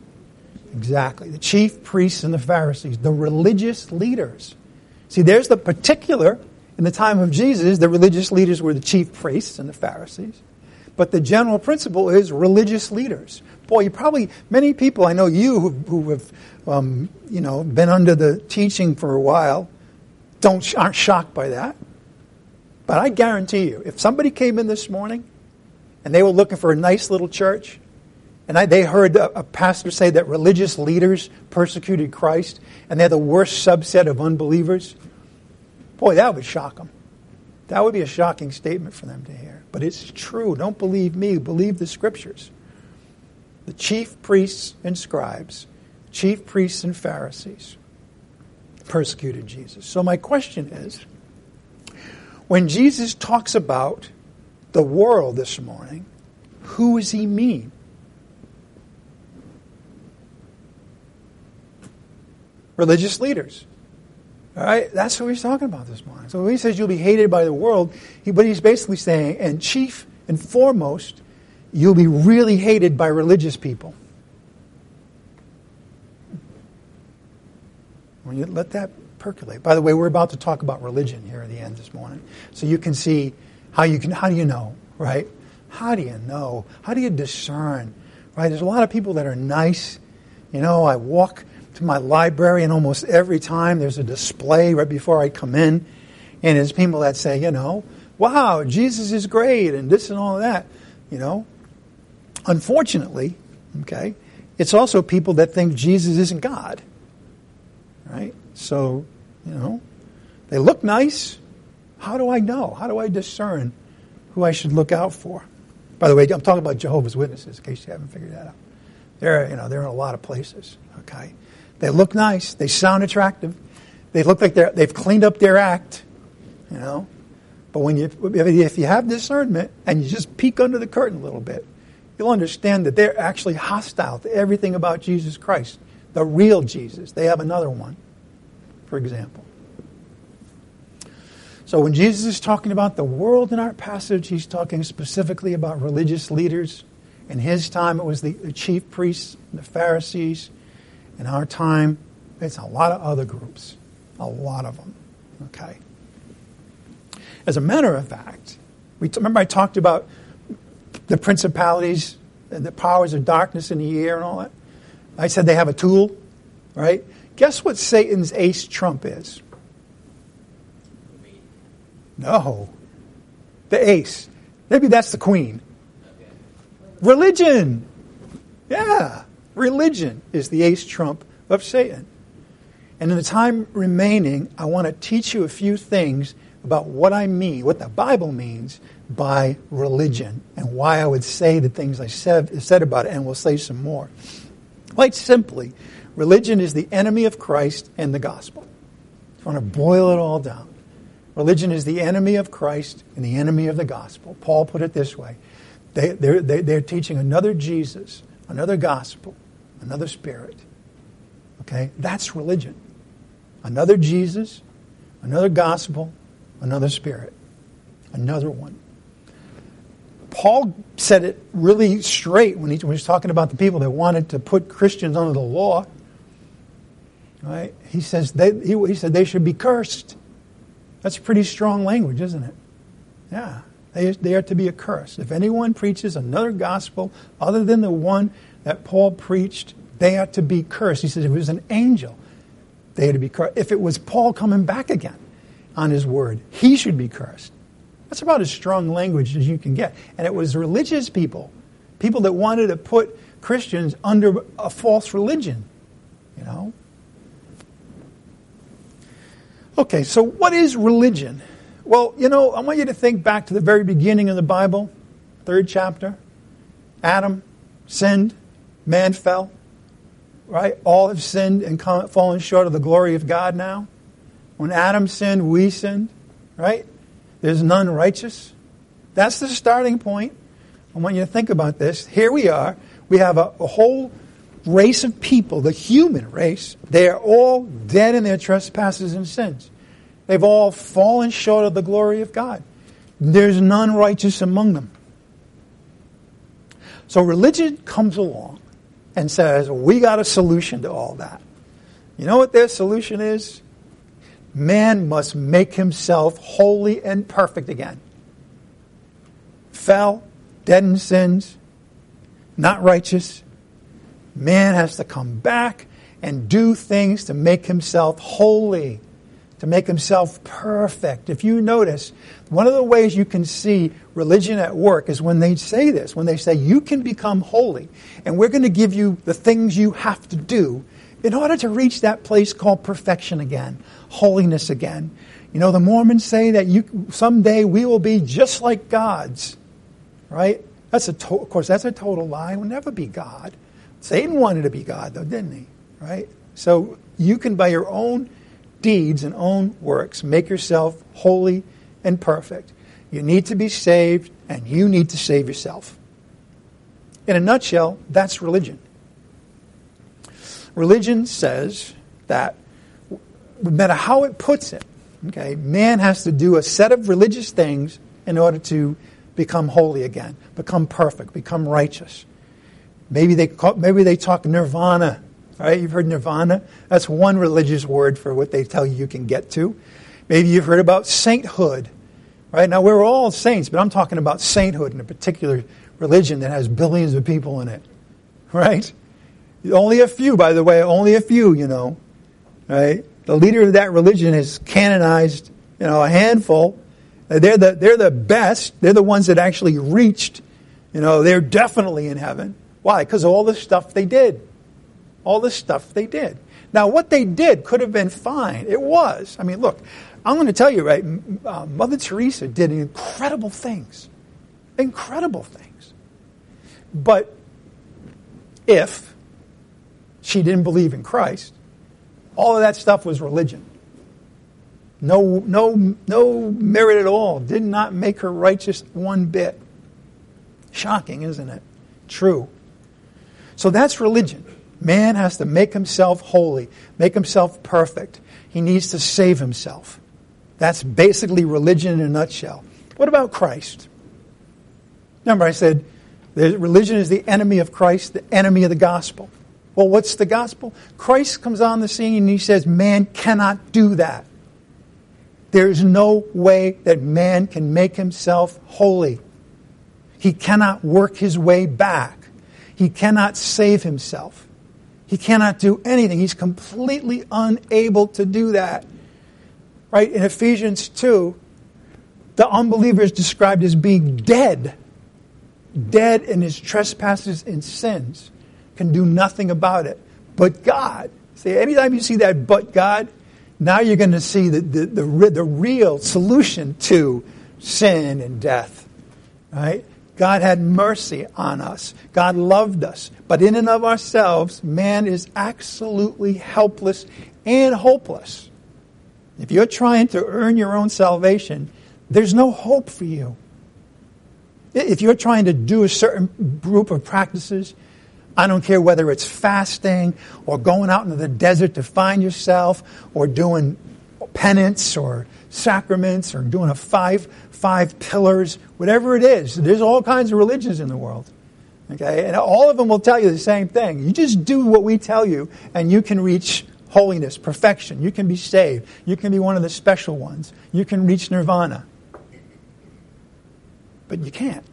Exactly. The chief priests and the Pharisees, the religious leaders. See, there's the particular, in the time of Jesus, the religious leaders were the chief priests and the Pharisees. But the general principle is religious leaders. Boy, you probably, many people, I know you who, who have, um, you know, been under the teaching for a while, don't, aren't shocked by that. But I guarantee you, if somebody came in this morning and they were looking for a nice little church, and I, they heard a, a, pastor say that religious leaders persecuted Christ and they're the worst subset of unbelievers, boy, that would shock them. That would be a shocking statement for them to hear. But it's true. Don't believe me, believe the scriptures. The chief priests and scribes, chief priests and Pharisees persecuted Jesus. So, my question is when Jesus talks about the world this morning, who does he mean? Religious leaders. All right, that's what he's talking about this morning. So when he says you'll be hated by the world, he, but he's basically saying, and chief and foremost, you'll be really hated by religious people. When you let that percolate. By the way, we're about to talk about religion here at the end this morning. So you can see how you can how do you know, right? How do you know? How do you discern? Right? There's a lot of people that are nice. You know, I walk to my library and almost every time there's a display right before I come in. And there's people that say, you know, wow, Jesus is great and this and all of that. You know. Unfortunately, okay, it's also people that think Jesus isn't God. Right? So you know, they look nice. How do I know? How do I discern who I should look out for? By the way, I'm talking about Jehovah's Witnesses, in case you haven't figured that out. They're, you know, they're in a lot of places. Okay, they look nice. They sound attractive. They look like they're, they've cleaned up their act. You know, but when you if you have discernment and you just peek under the curtain a little bit, you'll understand that they're actually hostile to everything about Jesus Christ, the real Jesus. They have another one for example. So when Jesus is talking about the world in our passage, he's talking specifically about religious leaders. In his time, it was the, chief priests, the Pharisees. In our time, it's a lot of other groups, a lot of them. Okay. As a matter of fact, we t- remember I talked about the principalities and the powers of darkness in the air and all that. I said they have a tool, right? Guess what Satan's ace trump is? No. The ace. Maybe that's the queen. Religion. Yeah. Religion is the ace trump of Satan. And in the time remaining, I want to teach you a few things about what I mean, what the Bible means by religion, and why I would say the things I said, said about it, and we'll say some more. Quite simply, Religion is the enemy of Christ and the gospel. You want to boil it all down. Religion is the enemy of Christ and the enemy of the gospel. Paul put it this way they, they're, they're teaching another Jesus, another gospel, another spirit. Okay? That's religion. Another Jesus, another gospel, another spirit. Another one. Paul said it really straight when he was talking about the people that wanted to put Christians under the law. Right? He says they, he, he said they should be cursed. That's pretty strong language, isn't it? Yeah. They, they are to be accursed. If anyone preaches another gospel other than the one that Paul preached, they are to be cursed. He says if it was an angel, they are to be cursed. If it was Paul coming back again on his word, he should be cursed. That's about as strong language as you can get. And it was religious people, people that wanted to put Christians under a false religion, you know. Okay, so what is religion? Well, you know, I want you to think back to the very beginning of the Bible, third chapter. Adam sinned, man fell, right? All have sinned and come, fallen short of the glory of God now. When Adam sinned, we sinned, right? There's none righteous. That's the starting point. I want you to think about this. Here we are. We have a, a whole race of people, the human race. They are all dead in their trespasses and sins. They've all fallen short of the glory of God. There's none righteous among them. So religion comes along and says, we got a solution to all that. You know what their solution is? Man must make himself holy and perfect again. Fell, dead in sins, not righteous. Man has to come back and do things to make himself holy to make himself perfect. If you notice, one of the ways you can see religion at work is when they say this, when they say, you can become holy, and we're going to give you the things you have to do in order to reach that place called perfection again, holiness again. You know, the Mormons say that you, someday we will be just like gods, right? That's a to- of course, that's a total lie. We'll never be God. Satan wanted to be God, though, didn't he? Right? So you can, by your own deeds and own works. Make yourself holy and perfect. You need to be saved, and you need to save yourself. In a nutshell, that's religion. Religion says that no matter how it puts it, okay, man has to do a set of religious things in order to become holy again, become perfect, become righteous. Maybe they call, maybe they talk nirvana Right? You've heard nirvana. That's one religious word for what they tell you you can get to. Maybe you've heard about sainthood. Right? Now we're all saints, but I'm talking about sainthood in a particular religion that has billions of people in it. Right? Only a few, by the way, only a few, you know. Right? The leader of that religion has canonized, you know, a handful. They're the, they're the best. They're the ones that actually reached, you know, they're definitely in heaven. Why? Because of all the stuff they did all the stuff they did. Now, what they did could have been fine. It was. I mean, look, I'm going to tell you, right? Uh, Mother Teresa did incredible things. Incredible things. But if she didn't believe in Christ, all of that stuff was religion. No, no, no merit at all. Did not make her righteous one bit. Shocking, isn't it? True. So that's religion. Man has to make himself holy, make himself perfect. He needs to save himself. That's basically religion in a nutshell. What about Christ? Remember, I said religion is the enemy of Christ, the enemy of the gospel. Well, what's the gospel? Christ comes on the scene and he says, Man cannot do that. There's no way that man can make himself holy. He cannot work his way back. He cannot save himself. He cannot do anything. He's completely unable to do that. Right? In Ephesians 2, the unbeliever is described as being dead. Dead in his trespasses and sins. Can do nothing about it. But God. See, anytime you see that but God, now you're going to see the, the, the, the real solution to sin and death. Right? God had mercy on us. God loved us. But in and of ourselves, man is absolutely helpless and hopeless. If you're trying to earn your own salvation, there's no hope for you. If you're trying to do a certain group of practices, I don't care whether it's fasting or going out into the desert to find yourself or doing penance or sacraments or doing a five five pillars, whatever it is. There's all kinds of religions in the world. Okay? And all of them will tell you the same thing. You just do what we tell you, and you can reach holiness, perfection. You can be saved. You can be one of the special ones. You can reach nirvana. But you can't.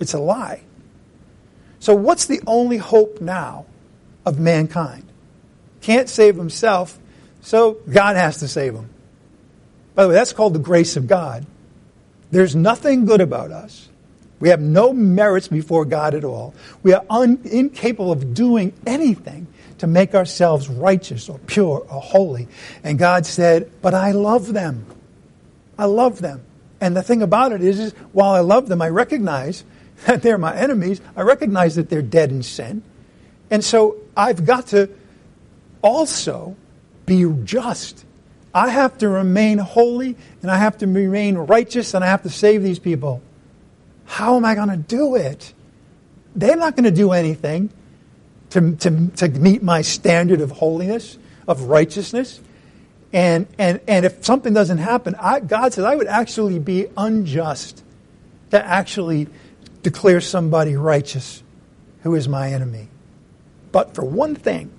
It's a lie. So, what's the only hope now of mankind. Can't save himself, so God has to save him. By the way, that's called the grace of God. There's nothing good about us. We have no merits before God at all. We are un- incapable of doing anything to make ourselves righteous or pure or holy. And God said, But I love them. I love them. And the thing about it is, is while I love them, I recognize that they're my enemies. I recognize that they're dead in sin. And so I've got to also be just. I have to remain holy and I have to remain righteous and I have to save these people. How am I going to do it? They're not going to do anything to, to, to meet my standard of holiness, of righteousness. And, and, and if something doesn't happen, I, God says I would actually be unjust to actually declare somebody righteous who is my enemy. But for one thing,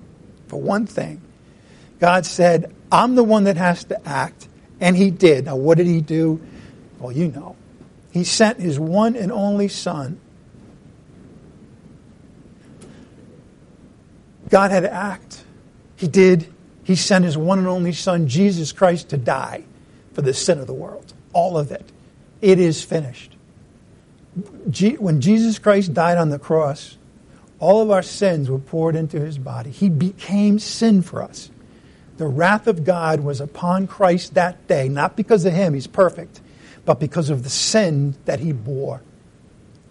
for one thing, God said, I'm the one that has to act. And he did. Now, what did he do? Well, you know. He sent his one and only Son. God had to act. He did. He sent his one and only Son, Jesus Christ, to die for the sin of the world. All of it. It is finished. When Jesus Christ died on the cross, all of our sins were poured into his body. He became sin for us. The wrath of God was upon Christ that day, not because of him, he's perfect, but because of the sin that he bore.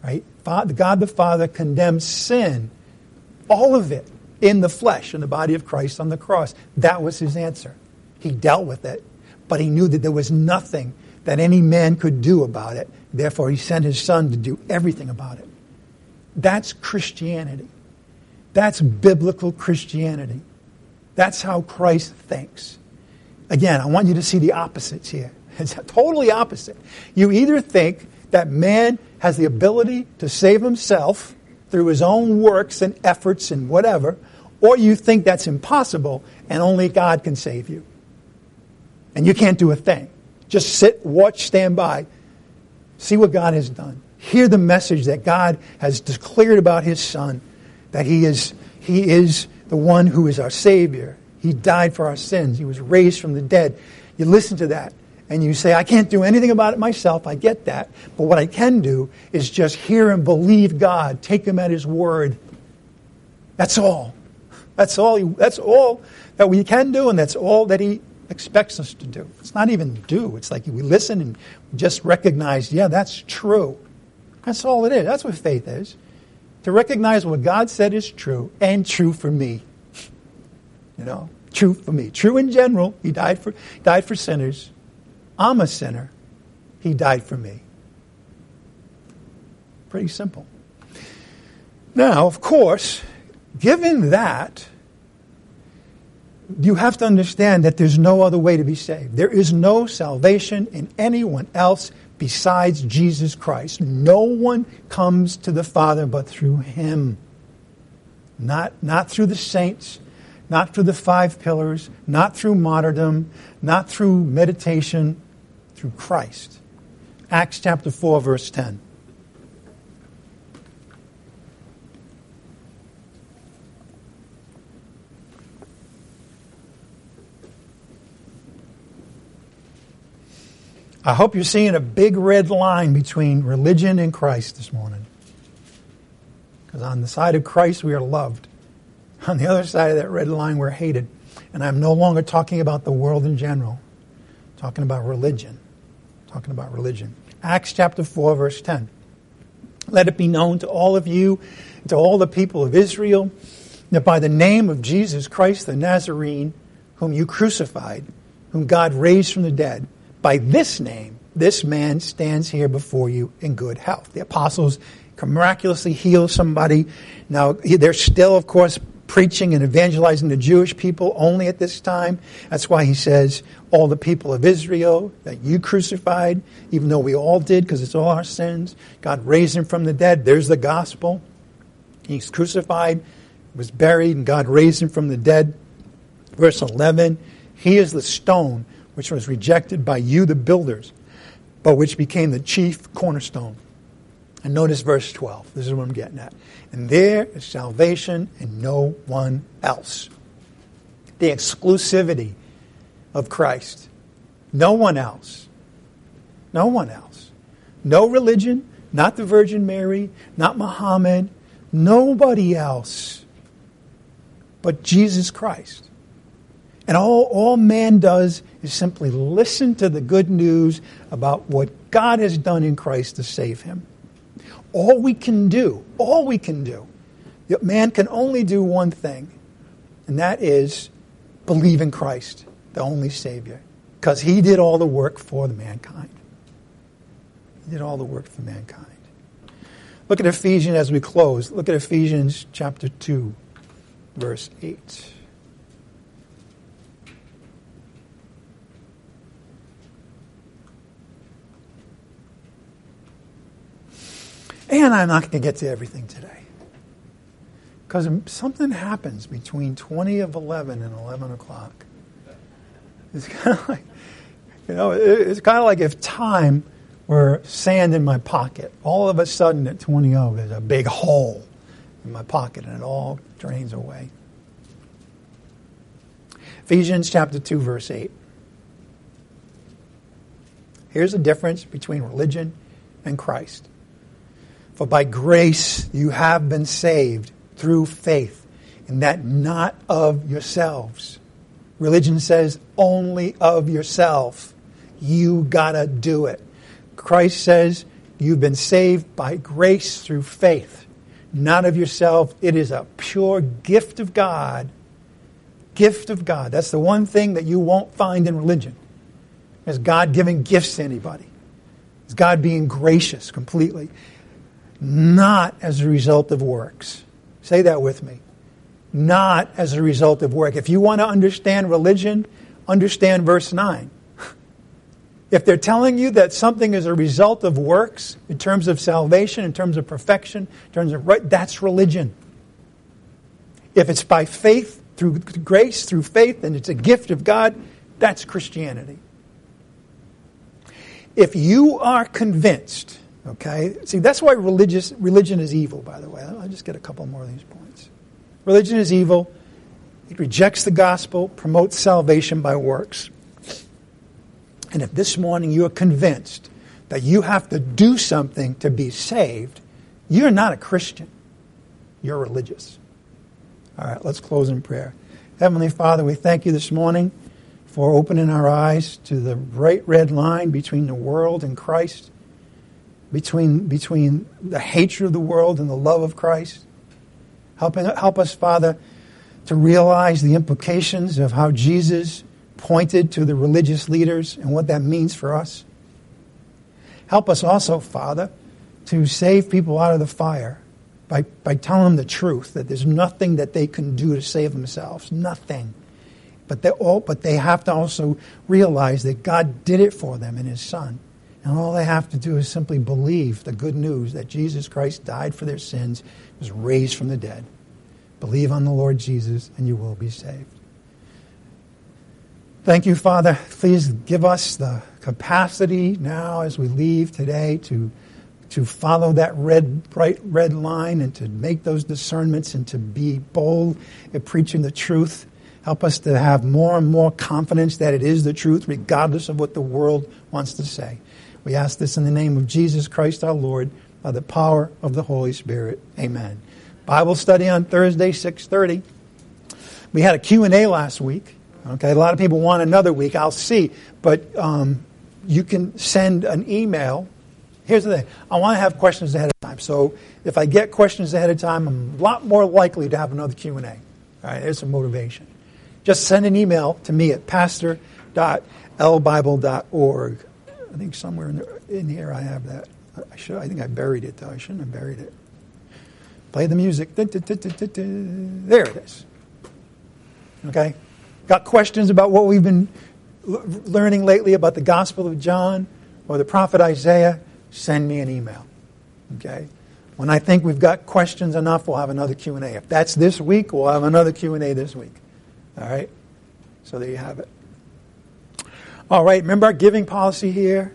Right? God the Father condemned sin, all of it, in the flesh, in the body of Christ on the cross. That was his answer. He dealt with it, but he knew that there was nothing that any man could do about it. Therefore, he sent his son to do everything about it. That's Christianity. That's biblical Christianity. That's how Christ thinks. Again, I want you to see the opposites here. It's totally opposite. You either think that man has the ability to save himself through his own works and efforts and whatever, or you think that's impossible and only God can save you. And you can't do a thing. Just sit, watch, stand by. See what God has done. Hear the message that God has declared about his son, that he is, he is the one who is our Savior. He died for our sins. He was raised from the dead. You listen to that and you say, I can't do anything about it myself. I get that. But what I can do is just hear and believe God, take Him at His word. That's all. That's all, that's all that we can do, and that's all that He expects us to do. It's not even do. It's like we listen and just recognize, yeah, that's true. That's all it is. That's what faith is to recognize what God said is true and true for me. You know, true for me. True in general. He died for, died for sinners. I'm a sinner. He died for me. Pretty simple. Now, of course, given that, you have to understand that there's no other way to be saved. There is no salvation in anyone else besides Jesus Christ. No one comes to the Father but through him. Not, not through the saints, not through the five pillars, not through martyrdom, not through meditation, through Christ. Acts chapter 4, verse 10. I hope you're seeing a big red line between religion and Christ this morning. Because on the side of Christ, we are loved. On the other side of that red line, we're hated. And I'm no longer talking about the world in general, I'm talking about religion. I'm talking about religion. Acts chapter 4, verse 10. Let it be known to all of you, to all the people of Israel, that by the name of Jesus Christ the Nazarene, whom you crucified, whom God raised from the dead, by this name, this man stands here before you in good health. The apostles can miraculously heal somebody. Now, they're still, of course, preaching and evangelizing the Jewish people only at this time. That's why he says, all the people of Israel that you crucified, even though we all did because it's all our sins. God raised him from the dead. There's the gospel. He's crucified, was buried, and God raised him from the dead. Verse 11, he is the stone which was rejected by you, the builders, but which became the chief cornerstone. And notice verse 12. This is what I'm getting at. And there is salvation in no one else. The exclusivity of Christ. No one else. No one else. No religion, not the Virgin Mary, not Muhammad, nobody else but Jesus Christ. And all, all man does is simply listen to the good news about what God has done in Christ to save him. All we can do, all we can do, man can only do one thing, and that is believe in Christ, the only Savior, because he did all the work for the mankind. He did all the work for mankind. Look at Ephesians as we close. Look at Ephesians chapter 2, verse 8. And I'm not going to get to everything today. Because something happens between 20 of 11 and 11 o'clock. It's kind of like, you know, it's kind of like if time were sand in my pocket. All of a sudden at 20 of, there's a big hole in my pocket and it all drains away. Ephesians chapter 2, verse 8. Here's the difference between religion and Christ. For by grace you have been saved through faith, and that not of yourselves. Religion says only of yourself. You gotta do it. Christ says you've been saved by grace through faith, not of yourself. It is a pure gift of God. Gift of God. That's the one thing that you won't find in religion. Is God giving gifts to anybody? Is God being gracious completely? Not as a result of works. Say that with me. Not as a result of work. If you want to understand religion, understand verse 9. If they're telling you that something is a result of works, in terms of salvation, in terms of perfection, in terms of right, that's religion. If it's by faith, through grace, through faith, and it's a gift of God, that's Christianity. If you are convinced Okay? See, that's why religious, religion is evil, by the way. I'll just get a couple more of these points. Religion is evil. It rejects the gospel, promotes salvation by works. And if this morning you are convinced that you have to do something to be saved, you're not a Christian. You're religious. All right, let's close in prayer. Heavenly Father, we thank you this morning for opening our eyes to the bright red line between the world and Christ between, between the hatred of the world and the love of Christ. Helping, help us, Father, to realize the implications of how Jesus pointed to the religious leaders and what that means for us. Help us also, Father, to save people out of the fire by, by telling them the truth that there's nothing that they can do to save themselves. Nothing. But they, all, but they have to also realize that God did it for them in His Son. And all they have to do is simply believe the good news that Jesus Christ died for their sins, was raised from the dead. Believe on the Lord Jesus, and you will be saved. Thank you, Father. Please give us the capacity now as we leave today to, to follow that red, bright red line and to make those discernments and to be bold at preaching the truth. Help us to have more and more confidence that it is the truth, regardless of what the world wants to say. We ask this in the name of Jesus Christ our Lord by the power of the Holy Spirit. Amen. Bible study on Thursday 6:30. We had a Q&A last week. Okay, a lot of people want another week. I'll see, but um, you can send an email. Here's the thing: I want to have questions ahead of time. So if I get questions ahead of time, I'm a lot more likely to have another Q&A. All right, there's some motivation. Just send an email to me at pastor.lbible.org. I think somewhere in, the, in here I have that. I should. I think I buried it though. I shouldn't have buried it. Play the music. There it is. Okay. Got questions about what we've been learning lately about the Gospel of John or the prophet Isaiah? Send me an email. Okay. When I think we've got questions enough, we'll have another Q and A. If that's this week, we'll have another Q and A this week. All right. So there you have it. All right, remember our giving policy here?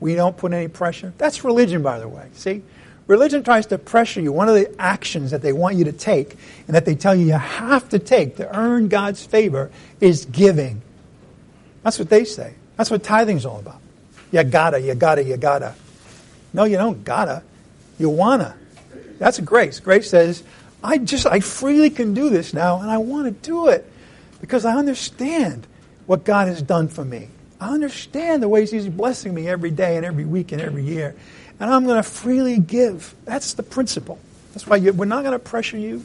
We don't put any pressure. That's religion, by the way. See? Religion tries to pressure you. One of the actions that they want you to take and that they tell you you have to take to earn God's favor is giving. That's what they say. That's what tithing's all about. You gotta, you gotta, you gotta. No, you don't gotta. You wanna. That's grace. Grace says, I just, I freely can do this now and I want to do it because I understand what God has done for me. I understand the ways He's blessing me every day and every week and every year. And I'm going to freely give. That's the principle. That's why you, we're not going to pressure you.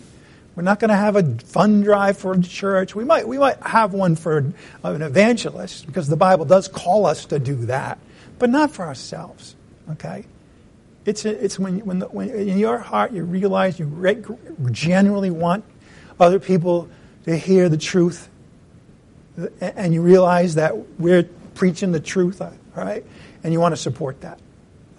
We're not going to have a fund drive for the church. We might, we might have one for an evangelist because the Bible does call us to do that, but not for ourselves. Okay? It's, it's when, when, the, when in your heart you realize you re- genuinely want other people to hear the truth and you realize that we're preaching the truth, uh, right? And you want to support that.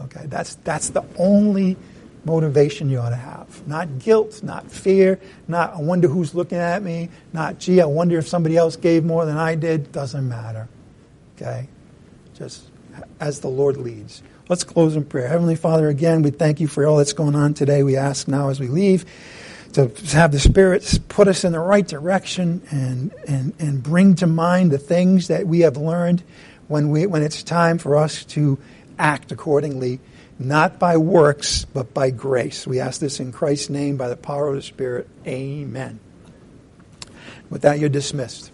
Okay, that's that's the only motivation you ought to have. Not guilt, not fear, not I wonder who's looking at me, not gee, I wonder if somebody else gave more than I did. Doesn't matter. Okay? Just as the Lord leads. Let's close in prayer. Heavenly Father, again, we thank you for all that's going on today. We ask now as we leave to have the Spirit put us in the right direction and, and, and bring to mind the things that we have learned when, we, when it's time for us to act accordingly, not by works, but by grace. We ask this in Christ's name by the power of the Spirit. Amen. With that, you're dismissed.